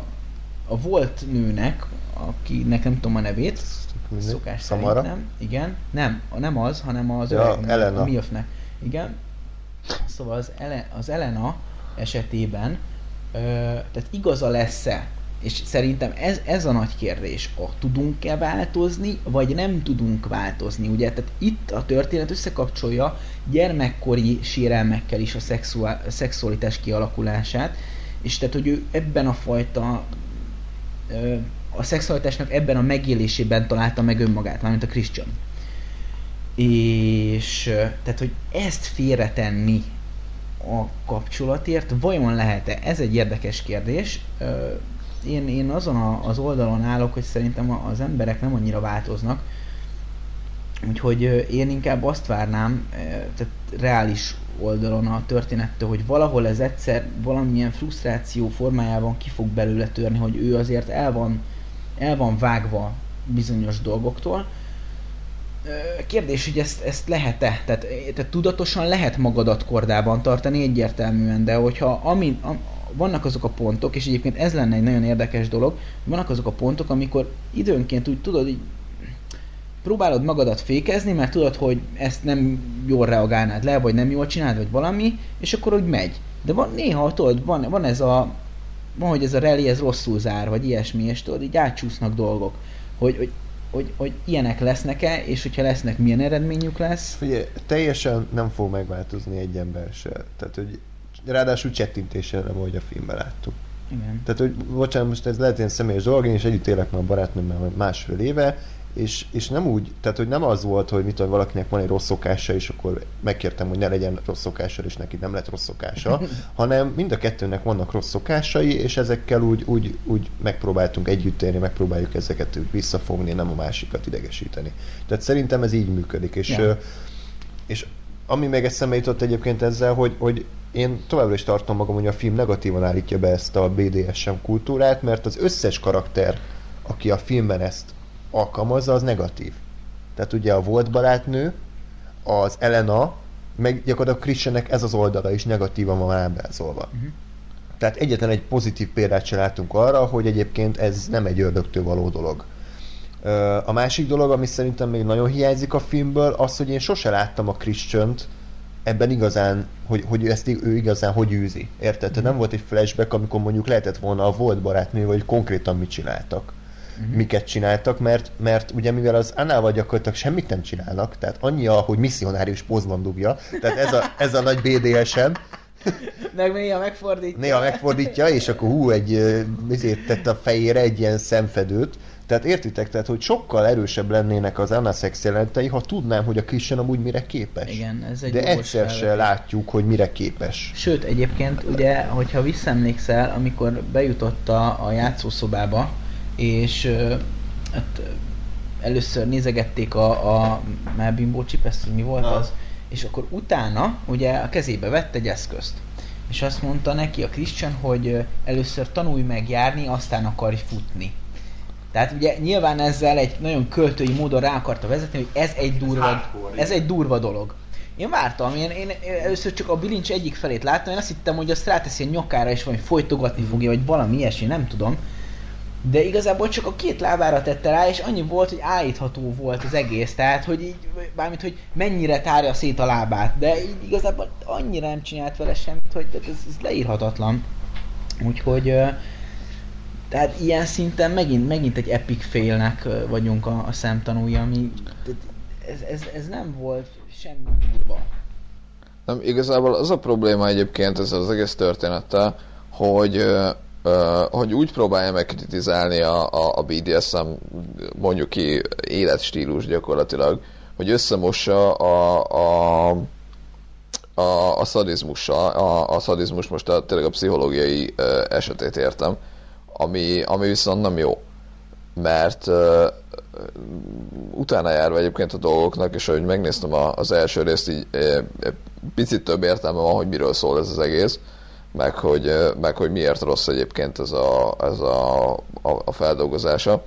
a volt nőnek, akinek nem tudom a nevét, Mindegy. szokás Samara? szerint nem, igen, nem, nem az, hanem az Ja, öreg nő, Elena. a Milfnek, igen. Szóval az, Ele, az Elena esetében, ö, tehát igaza lesz-e, és szerintem ez, ez a nagy kérdés, a tudunk-e változni, vagy nem tudunk változni, ugye? Tehát itt a történet összekapcsolja gyermekkori sérelmekkel is a, szexuál, a szexualitás kialakulását, és tehát, hogy ő ebben a fajta a szexualitásnak ebben a megélésében találta meg önmagát, mármint a Christian. És tehát, hogy ezt félretenni a kapcsolatért, vajon lehet-e? Ez egy érdekes kérdés. Én, én azon a, az oldalon állok, hogy szerintem az emberek nem annyira változnak, Úgyhogy én inkább azt várnám, tehát reális oldalon a történettől, hogy valahol ez egyszer valamilyen frusztráció formájában ki fog belőle törni, hogy ő azért el van, el van vágva bizonyos dolgoktól. Kérdés, hogy ezt, ezt lehet-e? Tehát, tehát tudatosan lehet magadat kordában tartani egyértelműen, de hogyha amin, am, vannak azok a pontok, és egyébként ez lenne egy nagyon érdekes dolog, vannak azok a pontok, amikor időnként úgy tudod, így próbálod magadat fékezni, mert tudod, hogy ezt nem jól reagálnád le, vagy nem jól csináld, vagy valami, és akkor úgy megy. De van néha, tudod, van, van ez a van, hogy ez a rally, ez rosszul zár, vagy ilyesmi, és tudod, így átcsúsznak dolgok, hogy, hogy, hogy, hogy ilyenek lesznek-e, és hogyha lesznek, milyen eredményük lesz. Ugye teljesen nem fog megváltozni egy ember se. Tehát, hogy ráadásul csettintéssel nem, ahogy a filmben láttuk. Igen. Tehát, hogy bocsánat, most ez lehet ilyen személyes dolog, én is együtt élek már a barátnőmmel másfél éve, és, és nem úgy, tehát hogy nem az volt, hogy mit tudom, valakinek van egy rossz szokása, és akkor megkértem, hogy ne legyen rossz szokása, és neki nem lett rossz szokása, hanem mind a kettőnek vannak rossz szokásai, és ezekkel úgy, úgy, úgy megpróbáltunk együtt élni, megpróbáljuk ezeket úgy visszafogni, nem a másikat idegesíteni. Tehát szerintem ez így működik, és, ö, és ami még eszembe jutott egyébként ezzel, hogy, hogy én továbbra is tartom magam, hogy a film negatívan állítja be ezt a BDSM kultúrát, mert az összes karakter, aki a filmben ezt alkalmazza, az negatív. Tehát ugye a volt barátnő, az Elena, meg gyakorlatilag Christiannek ez az oldala is negatívan van ábrázolva. Mhm. Tehát egyetlen egy pozitív példát sem látunk arra, hogy egyébként ez nem egy ördögtől való dolog. A másik dolog, ami szerintem még nagyon hiányzik a filmből, az, hogy én sose láttam a christian ebben igazán, hogy, hogy ezt ő igazán hogy űzi. Érted? Tehát nem volt egy flashback, amikor mondjuk lehetett volna a volt barátnő, vagy konkrétan mit csináltak. Miket csináltak, mert, mert ugye mivel az Annával gyakorlatilag semmit nem csinálnak, tehát annyi, hogy misszionárius pozban dugja, tehát ez a, ez a nagy BDSM, Meg néha megfordítja. néha megfordítja, és akkor hú, egy izét tett a fejére egy ilyen szemfedőt. Tehát értitek, tehát, hogy sokkal erősebb lennének az Anna szex jelentei, ha tudnám, hogy a Christian amúgy mire képes. Igen, ez egy De egyszer se látjuk, hogy mire képes. Sőt, egyébként ugye, hogyha visszaemlékszel, amikor bejutott a, a játszószobába, és hát, először nézegették a, a már bimbo chip, ezt, hogy mi volt Na. az, és akkor utána ugye a kezébe vett egy eszközt. és azt mondta neki a Christian, hogy először tanulj meg járni, aztán akarj futni. Tehát ugye nyilván ezzel egy nagyon költői módon rá akarta vezetni, hogy ez egy durva, ez egy durva dolog. Én vártam, én, én először csak a bilincs egyik felét láttam, én azt hittem, hogy azt ráteszi a nyakára, és vagy folytogatni fogja, vagy valami ilyesmi, nem tudom. De igazából csak a két lábára tette rá, és annyi volt, hogy állítható volt az egész, tehát hogy így, bármint, hogy mennyire tárja szét a lábát, de így igazából annyira nem csinált vele semmit, hogy ez, ez leírhatatlan. Úgyhogy tehát ilyen szinten megint, megint egy epic failnek vagyunk a, a szemtanúja, ami ez, ez, ez nem volt semmi durva. Nem, igazából az a probléma egyébként ezzel az egész történettel, hogy hogy úgy próbálja megkritizálni a, a, a BDSM mondjuk ki életstílus gyakorlatilag, hogy összemossa a, a, a, a szadizmussal, a, a szadizmus most a, tényleg a pszichológiai uh, esetét értem, ami, ami viszont nem jó. Mert uh, utána járva egyébként a dolgoknak, és ahogy megnéztem a, az első részt, így e, picit több értelme van, hogy miről szól ez az egész, meg hogy, meg hogy miért rossz egyébként ez a, ez a, a, a feldolgozása.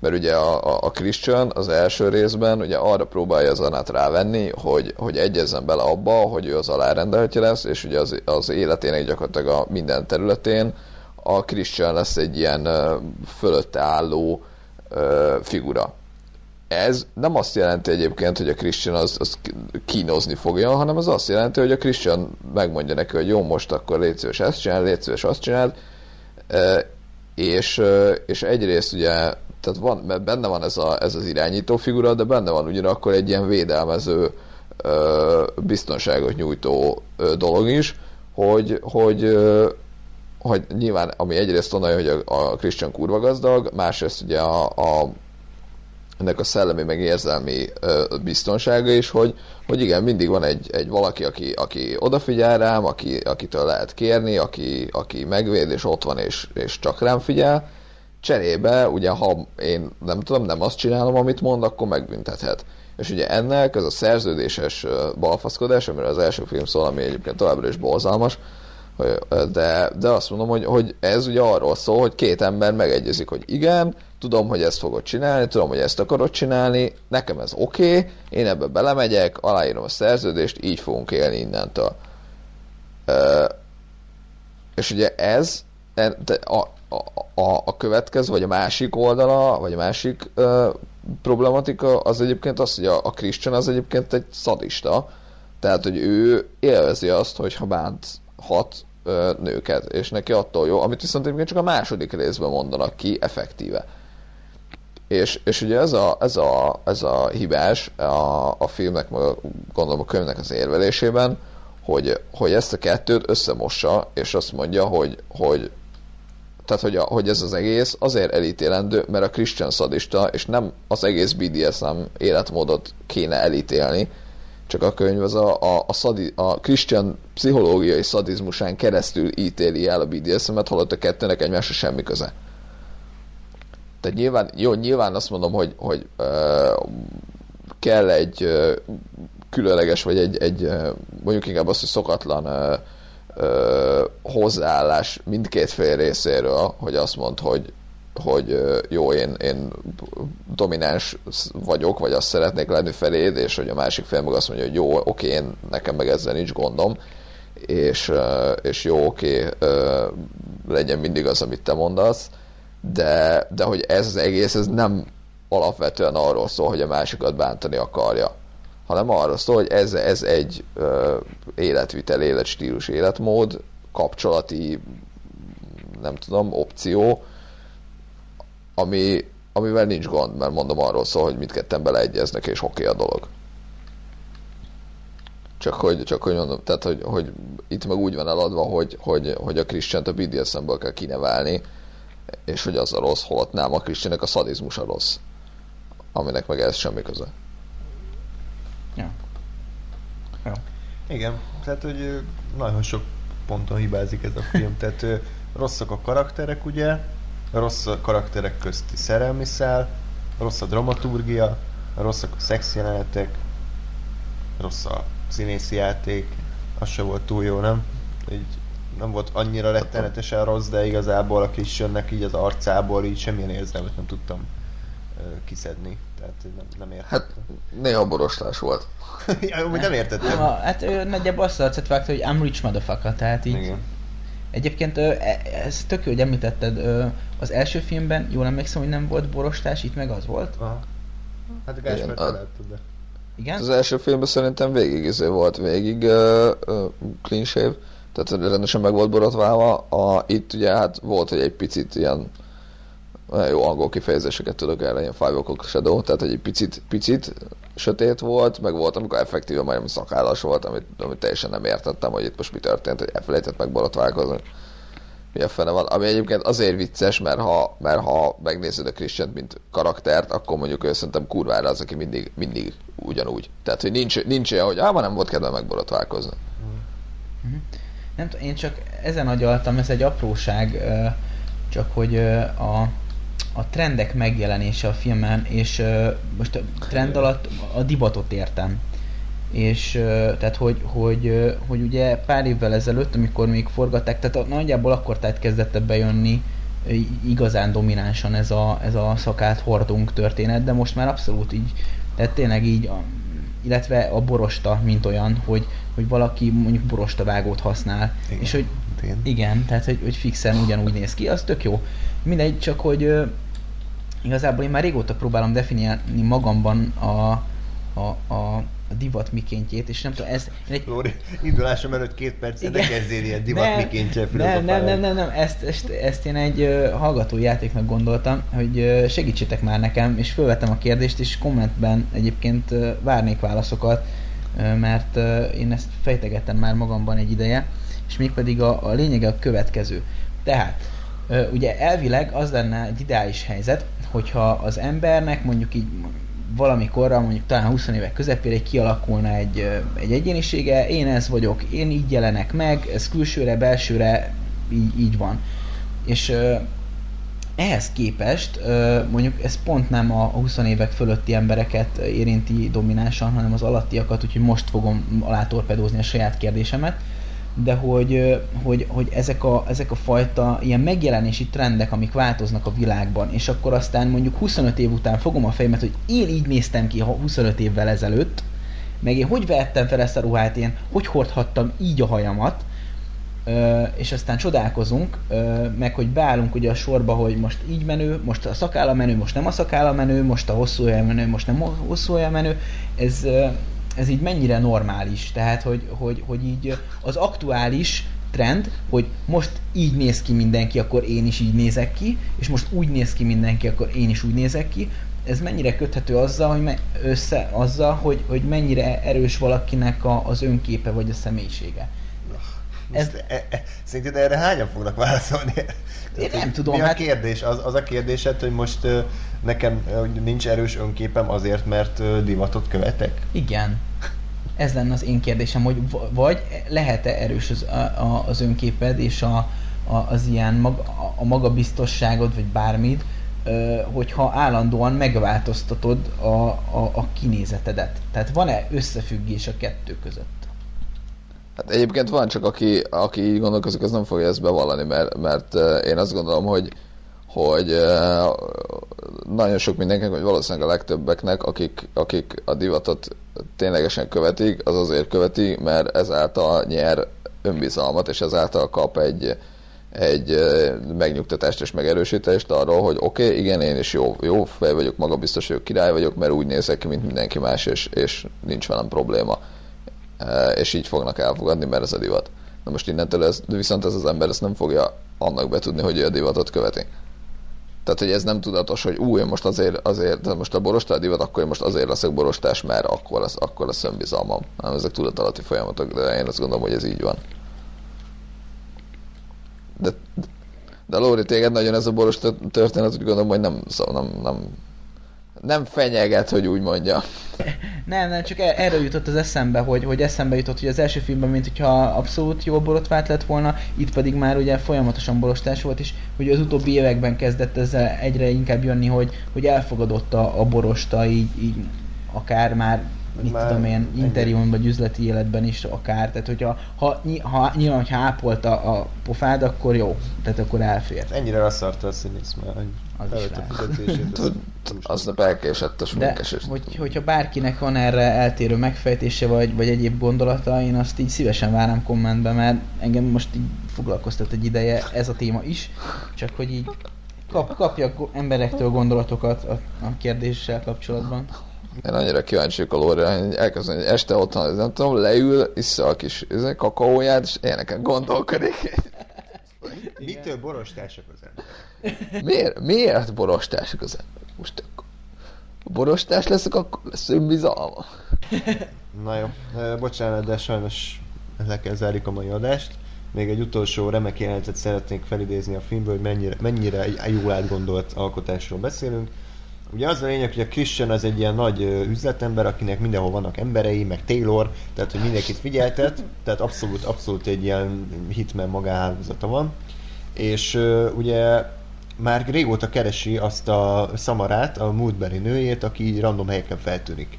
Mert ugye a, a Christian az első részben ugye arra próbálja az Anát rávenni, hogy, hogy egyezzen bele abba, hogy ő az alárendeltje lesz, és ugye az, az életének gyakorlatilag a minden területén a Christian lesz egy ilyen fölötte álló figura. Ez nem azt jelenti egyébként, hogy a Christian az, az kínozni fogja, hanem az azt jelenti, hogy a Christian megmondja neki, hogy jó, most akkor légy szíves ezt csinál, légy szíves azt csinál, és, és egyrészt ugye, tehát van, benne van ez, a, ez az irányító figura, de benne van ugyanakkor egy ilyen védelmező, biztonságot nyújtó dolog is, hogy, hogy, hogy nyilván, ami egyrészt onnan, hogy a, a Christian kurva gazdag, másrészt ugye a, a ennek a szellemi meg érzelmi ö, biztonsága is, hogy, hogy igen, mindig van egy, egy valaki, aki, aki odafigyel rám, aki, akitől lehet kérni, aki, aki megvéd, és ott van, és, és csak rám figyel. Cserébe, ugye, ha én nem tudom, nem azt csinálom, amit mond, akkor megbüntethet. És ugye ennek ez a szerződéses balfaszkodás, amiről az első film szól, ami egyébként továbbra is borzalmas, de, de azt mondom, hogy, hogy ez ugye arról szól, hogy két ember megegyezik, hogy igen, tudom, hogy ezt fogod csinálni, tudom, hogy ezt akarod csinálni, nekem ez oké, okay, én ebbe belemegyek, aláírom a szerződést, így fogunk élni innentől. és ugye ez a, a, a, a következő, vagy a másik oldala, vagy a másik uh, problematika, az egyébként az, hogy a, a Christian az egyébként egy szadista, tehát, hogy ő élvezi azt, hogy ha bánthat nőket, és neki attól jó, amit viszont egyébként csak a második részben mondanak ki effektíve. És, és ugye ez a, ez a, ez a hibás a, a filmnek, gondolom a könyvnek az érvelésében, hogy, hogy ezt a kettőt összemossa, és azt mondja, hogy, hogy tehát, hogy, a, hogy ez az egész azért elítélendő, mert a Christian szadista, és nem az egész BDSM életmódot kéne elítélni, csak a könyv az a, a, a, szadi, a Christian pszichológiai szadizmusán keresztül ítéli el a BDSM-et, holott a kettőnek egymásra semmi köze. Tehát nyilván, jó, nyilván azt mondom, hogy, hogy uh, kell egy uh, különleges, vagy egy, egy mondjuk inkább azt, hogy szokatlan uh, uh, hozzáállás mindkét fél részéről, hogy azt mond, hogy hogy jó, én, én domináns vagyok, vagy azt szeretnék lenni feléd, és hogy a másik fél meg azt mondja, hogy jó, oké, én, nekem meg ezzel nincs gondom, és, és jó, oké, legyen mindig az, amit te mondasz, de, de hogy ez az egész, ez nem alapvetően arról szól, hogy a másikat bántani akarja, hanem arról szól, hogy ez, ez egy ö, életvitel, életstílus, életmód, kapcsolati, nem tudom, opció, ami, amivel nincs gond, mert mondom arról szól, hogy mindketten beleegyeznek, és oké a dolog. Csak hogy, csak hogy mondom, tehát hogy, hogy itt meg úgy van eladva, hogy, hogy, hogy a christian a BDSM-ből kell kinevelni, és hogy az a rossz, holott nem, a Krisztinek a szadizmus a rossz. Aminek meg ez semmi köze. Ja. Ja. Igen, tehát hogy nagyon sok ponton hibázik ez a film, tehát rosszak a karakterek ugye, rossz a karakterek közti szerelmi szál, rossz a dramaturgia, rosszak a szexjelenetek, rossz a színészi játék, az se volt túl jó, nem? Így nem volt annyira rettenetesen rossz, de igazából a Christiannek így az arcából így semmilyen érzelmet nem tudtam kiszedni. Tehát nem, nem értettem. Hát néha borostás volt. ja, amúgy nem értettem. Nem, a, hát ő nagyjából azt az arcát vágta, hogy I'm rich motherfucker, tehát így... Igen. Egyébként e- ez tök jó, hogy említetted, az első filmben, jól emlékszem, hogy nem volt borostás, itt meg az volt. Aha. Hát a Gáspár a- láttad, de... Igen? Az első filmben szerintem végig izé volt, végig uh, uh, clean shave, tehát rendesen meg volt borotválva. A, itt ugye hát volt, hogy egy picit ilyen olyan jó angol kifejezéseket tudok erre, ilyen five o'clock shadow, tehát egy picit, picit sötét volt, meg volt, amikor effektíve majdnem szakállas volt, amit, amit teljesen nem értettem, hogy itt most mi történt, hogy elfelejtett megborotválkozni. Mi a fene van? Ami egyébként azért vicces, mert ha, mert ha megnézed a christian mint karaktert, akkor mondjuk ő szerintem kurvára az, aki mindig, mindig ugyanúgy. Tehát, hogy nincs, nincs olyan, hogy ám nem volt kedve megborotválkozni. Nem tudom, én csak ezen agyaltam, ez egy apróság, csak hogy a, a trendek megjelenése a filmen, és most a trend alatt a divatot értem. És tehát, hogy, hogy, hogy ugye pár évvel ezelőtt, amikor még forgatták, tehát nagyjából akkor tehát kezdett bejönni ö, igazán dominánsan ez a, ez a szakát hordunk történet, de most már abszolút így, tehát tényleg így, illetve a borosta, mint olyan, hogy, hogy valaki mondjuk borosta vágót használ, Igen. és hogy Én. igen, tehát hogy, hogy fixen ugyanúgy néz ki, az tök jó. Mindegy, csak hogy ö, igazából én már régóta próbálom definiálni magamban a, a, a, a divat mikéntjét, és nem tudom, ez én egy Lóri, indulásom előtt két percet, de Igen. kezdél ilyen divat mikéntje nem, nem, nem, nem, nem, ezt, ezt, ezt én egy uh, hallgató játéknak gondoltam, hogy uh, segítsétek már nekem, és felvettem a kérdést, és kommentben egyébként uh, várnék válaszokat, mert én ezt fejtegettem már magamban egy ideje, és mégpedig a, a lényege a következő. Tehát, ugye elvileg az lenne egy ideális helyzet, hogyha az embernek mondjuk így valamikorra, mondjuk talán 20 évek közepére kialakulna egy, egy egyénisége, én ez vagyok, én így jelenek meg, ez külsőre, belsőre így, így van. És ehhez képest mondjuk ez pont nem a 20 évek fölötti embereket érinti dominánsan, hanem az alattiakat, úgyhogy most fogom alátorpedózni a saját kérdésemet, de hogy, hogy, hogy ezek, a, ezek a fajta ilyen megjelenési trendek, amik változnak a világban, és akkor aztán mondjuk 25 év után fogom a fejemet, hogy én így néztem ki ha 25 évvel ezelőtt, meg én hogy vettem fel ezt a ruhát, én hogy hordhattam így a hajamat, és aztán csodálkozunk, meg hogy beállunk ugye a sorba, hogy most így menő, most a szakálla menő, most nem a szakálla menő, most a hosszú menő, most nem a hosszú menő, ez, ez így mennyire normális, tehát hogy, hogy, hogy így az aktuális trend, hogy most így néz ki mindenki, akkor én is így nézek ki, és most úgy néz ki mindenki, akkor én is úgy nézek ki, ez mennyire köthető azzal, hogy me- össze azzal, hogy, hogy mennyire erős valakinek a, az önképe vagy a személyisége. Ez-. E, e, szerinted erre hányan fognak válaszolni? Tehát, nem tudom, Mi a hát- kérdés? Az, az a kérdésed, hogy most nekem nincs erős önképem azért, mert divatot követek? Igen. Ez lenne az én kérdésem, hogy vagy lehet-e erős az, a, a, az önképed és a, a, az ilyen mag, a, a magabiztosságod, vagy bármit, hogyha állandóan megváltoztatod a, a, a kinézetedet. Tehát van-e összefüggés a kettő között? Hát egyébként van, csak aki, aki így gondolkozik, az nem fogja ezt bevallani, mert, mert én azt gondolom, hogy, hogy nagyon sok mindenkinek, vagy valószínűleg a legtöbbeknek, akik, akik a divatot ténylegesen követik, az azért követi, mert ezáltal nyer önbizalmat, és ezáltal kap egy, egy megnyugtatást és megerősítést arról, hogy oké, okay, igen, én is jó, jó fej vagyok, magabiztos vagyok, király vagyok, mert úgy nézek ki, mint mindenki más, és, és nincs velem probléma. És így fognak elfogadni, mert ez a divat. Na most innentől ez, viszont ez az ember ezt nem fogja annak betudni, hogy ő a divatot követi. Tehát, hogy ez nem tudatos, hogy ú, én most azért, azért tehát most a borostás divat, akkor én most azért leszek borostás, mert akkor lesz, akkor lesz önbizalmam. Nem, ezek tudatalatti folyamatok, de én azt gondolom, hogy ez így van. De, de Lóri, téged nagyon ez a boros tört- történet, úgy gondolom, hogy nem, szóval nem, nem, nem fenyeget, hogy úgy mondja. Nem, nem, csak e- erről jutott az eszembe, hogy, hogy eszembe jutott, hogy az első filmben, mint hogyha abszolút jó borotvált lett volna, itt pedig már ugye folyamatosan borostás volt, és hogy az utóbbi években kezdett ezzel egyre inkább jönni, hogy, hogy elfogadott a, a borosta így, így akár már mit Már tudom én, interjún vagy üzleti életben is akár, tehát hogyha ha, ha nyilván, hogyha ápolta a pofád, akkor jó, tehát akkor elfér. Ennyire raszarta a színész már, hogy Az is lehet. aznap elkésett a De sminkes, és hogy, hogyha bárkinek van erre eltérő megfejtése vagy, vagy egyéb gondolata, én azt így szívesen várnám kommentbe, mert engem most így foglalkoztat egy ideje ez a téma is, csak hogy így kap, kapjak emberektől gondolatokat a, a kérdéssel kapcsolatban. Én annyira kíváncsi vagyok a lóra, hogy elkezdem, hogy este otthon, nem tudom, leül, issza a kis izé, kakaóját, és ilyeneken gondolkodik. Mitől borostások az ember? Miért, miért borostások az ember? Most akkor borostás leszek, akkor lesz önbizalma. Na jó, bocsánat, de sajnos le kell zárjuk a mai adást. Még egy utolsó remek jelenetet szeretnék felidézni a filmből, hogy mennyire, mennyire egy jól átgondolt alkotásról beszélünk. Ugye az a lényeg, hogy a Christian az egy ilyen nagy üzletember, akinek mindenhol vannak emberei, meg Taylor, tehát hogy mindenkit figyeltet, tehát abszolút, abszolút egy ilyen hitmen magáhálózata van. És ugye már régóta keresi azt a Samarát, a múltbeli nőjét, aki random helyeken feltűnik.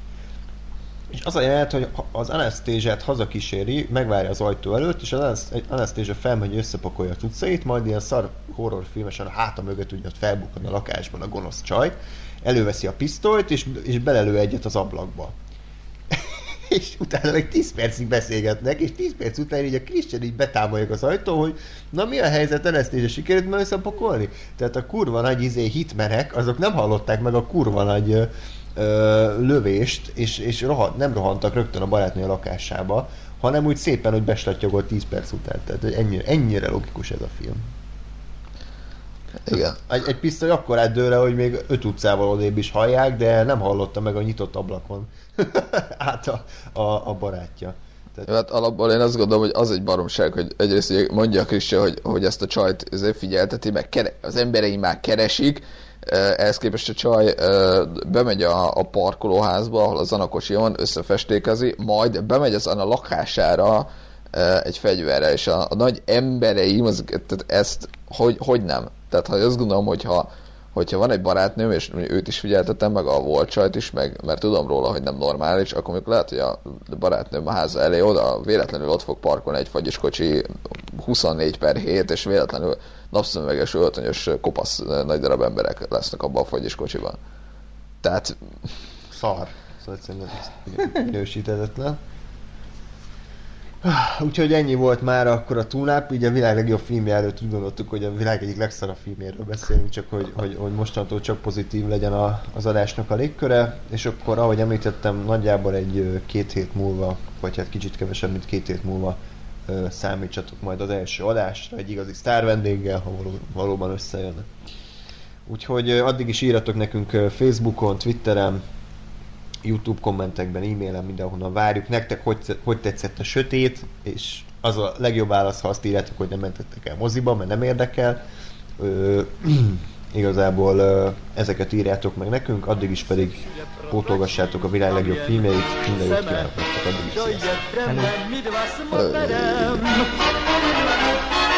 És az a jelenet, hogy az Anasztézsát hazakíséri, megvárja az ajtó előtt, és az Anasztézsa felmegy, összepakolja a cuccait, majd ilyen szar horrorfilmesen a háta mögött ugye ott felbukkan a lakásban a gonosz csaj, előveszi a pisztolyt, és, és belelő egyet az ablakba. És utána meg 10 percig beszélgetnek, és 10 perc után így a Christian így betámolja az ajtó, hogy na mi a helyzet, Anasztézsa sikerült már összepakolni? Tehát a kurva nagy izé hitmenek, azok nem hallották meg a kurva nagy ö, ö, lövést, és, és rohan, nem rohantak rögtön a barátnő lakásába, hanem úgy szépen, hogy beslattyogott 10 perc után. Tehát hogy ennyire, ennyire logikus ez a film. Igen. Egy, egy pisztoly akkor átdőle, hogy még öt utcával odébb is hallják, de nem hallotta meg a nyitott ablakon át a, a, a barátja. Tehát, Jó, hát alapból én azt gondolom, hogy az egy baromság, hogy egyrészt ugye mondja a Christian, hogy, hogy ezt a csajt figyelteti, meg kere, az emberei már keresik, eh, ehhez képest a csaj bemegy a, a parkolóházba, ahol az Anakocsi van, összefestékezi, majd bemegy az Anna lakására egy fegyverrel, és a, a nagy embereim, az, tehát ezt hogy, hogy nem? Tehát ha azt gondolom, hogyha hogyha van egy barátnőm, és őt is figyeltetem, meg a volt csajt is, meg, mert tudom róla, hogy nem normális, akkor még lehet, hogy a barátnőm a háza elé oda véletlenül ott fog parkolni egy fagyis kocsi 24 per 7, és véletlenül napszemüveges, öltönyös, kopasz nagy darab emberek lesznek abban a fagyis kocsiban. Tehát szar. Szóval egyszerűen minősítetetlen. Úgyhogy ennyi volt már akkor a túláp, így a világ legjobb filmje előtt úgy gondoltuk, hogy a világ egyik legszarabb filmjéről beszélünk, csak hogy, hogy, hogy mostantól csak pozitív legyen a, az adásnak a légköre, és akkor ahogy említettem, nagyjából egy két hét múlva, vagy hát kicsit kevesebb, mint két hét múlva számítsatok majd az első adásra, egy igazi sztár vendéggel, ha való, valóban összejön. Úgyhogy addig is írjatok nekünk Facebookon, Twitteren, YouTube kommentekben, e-mailen, mindenhonnan várjuk. Nektek hogy, hogy tetszett a sötét, és az a legjobb válasz, ha azt írjátok, hogy nem mentettek el moziba, mert nem érdekel. Ö, igazából ö, ezeket írjátok meg nekünk, addig is pedig pótolgassátok a világ legjobb filmjeit. Minden jót kívánok nektek, addig is To sziasztok!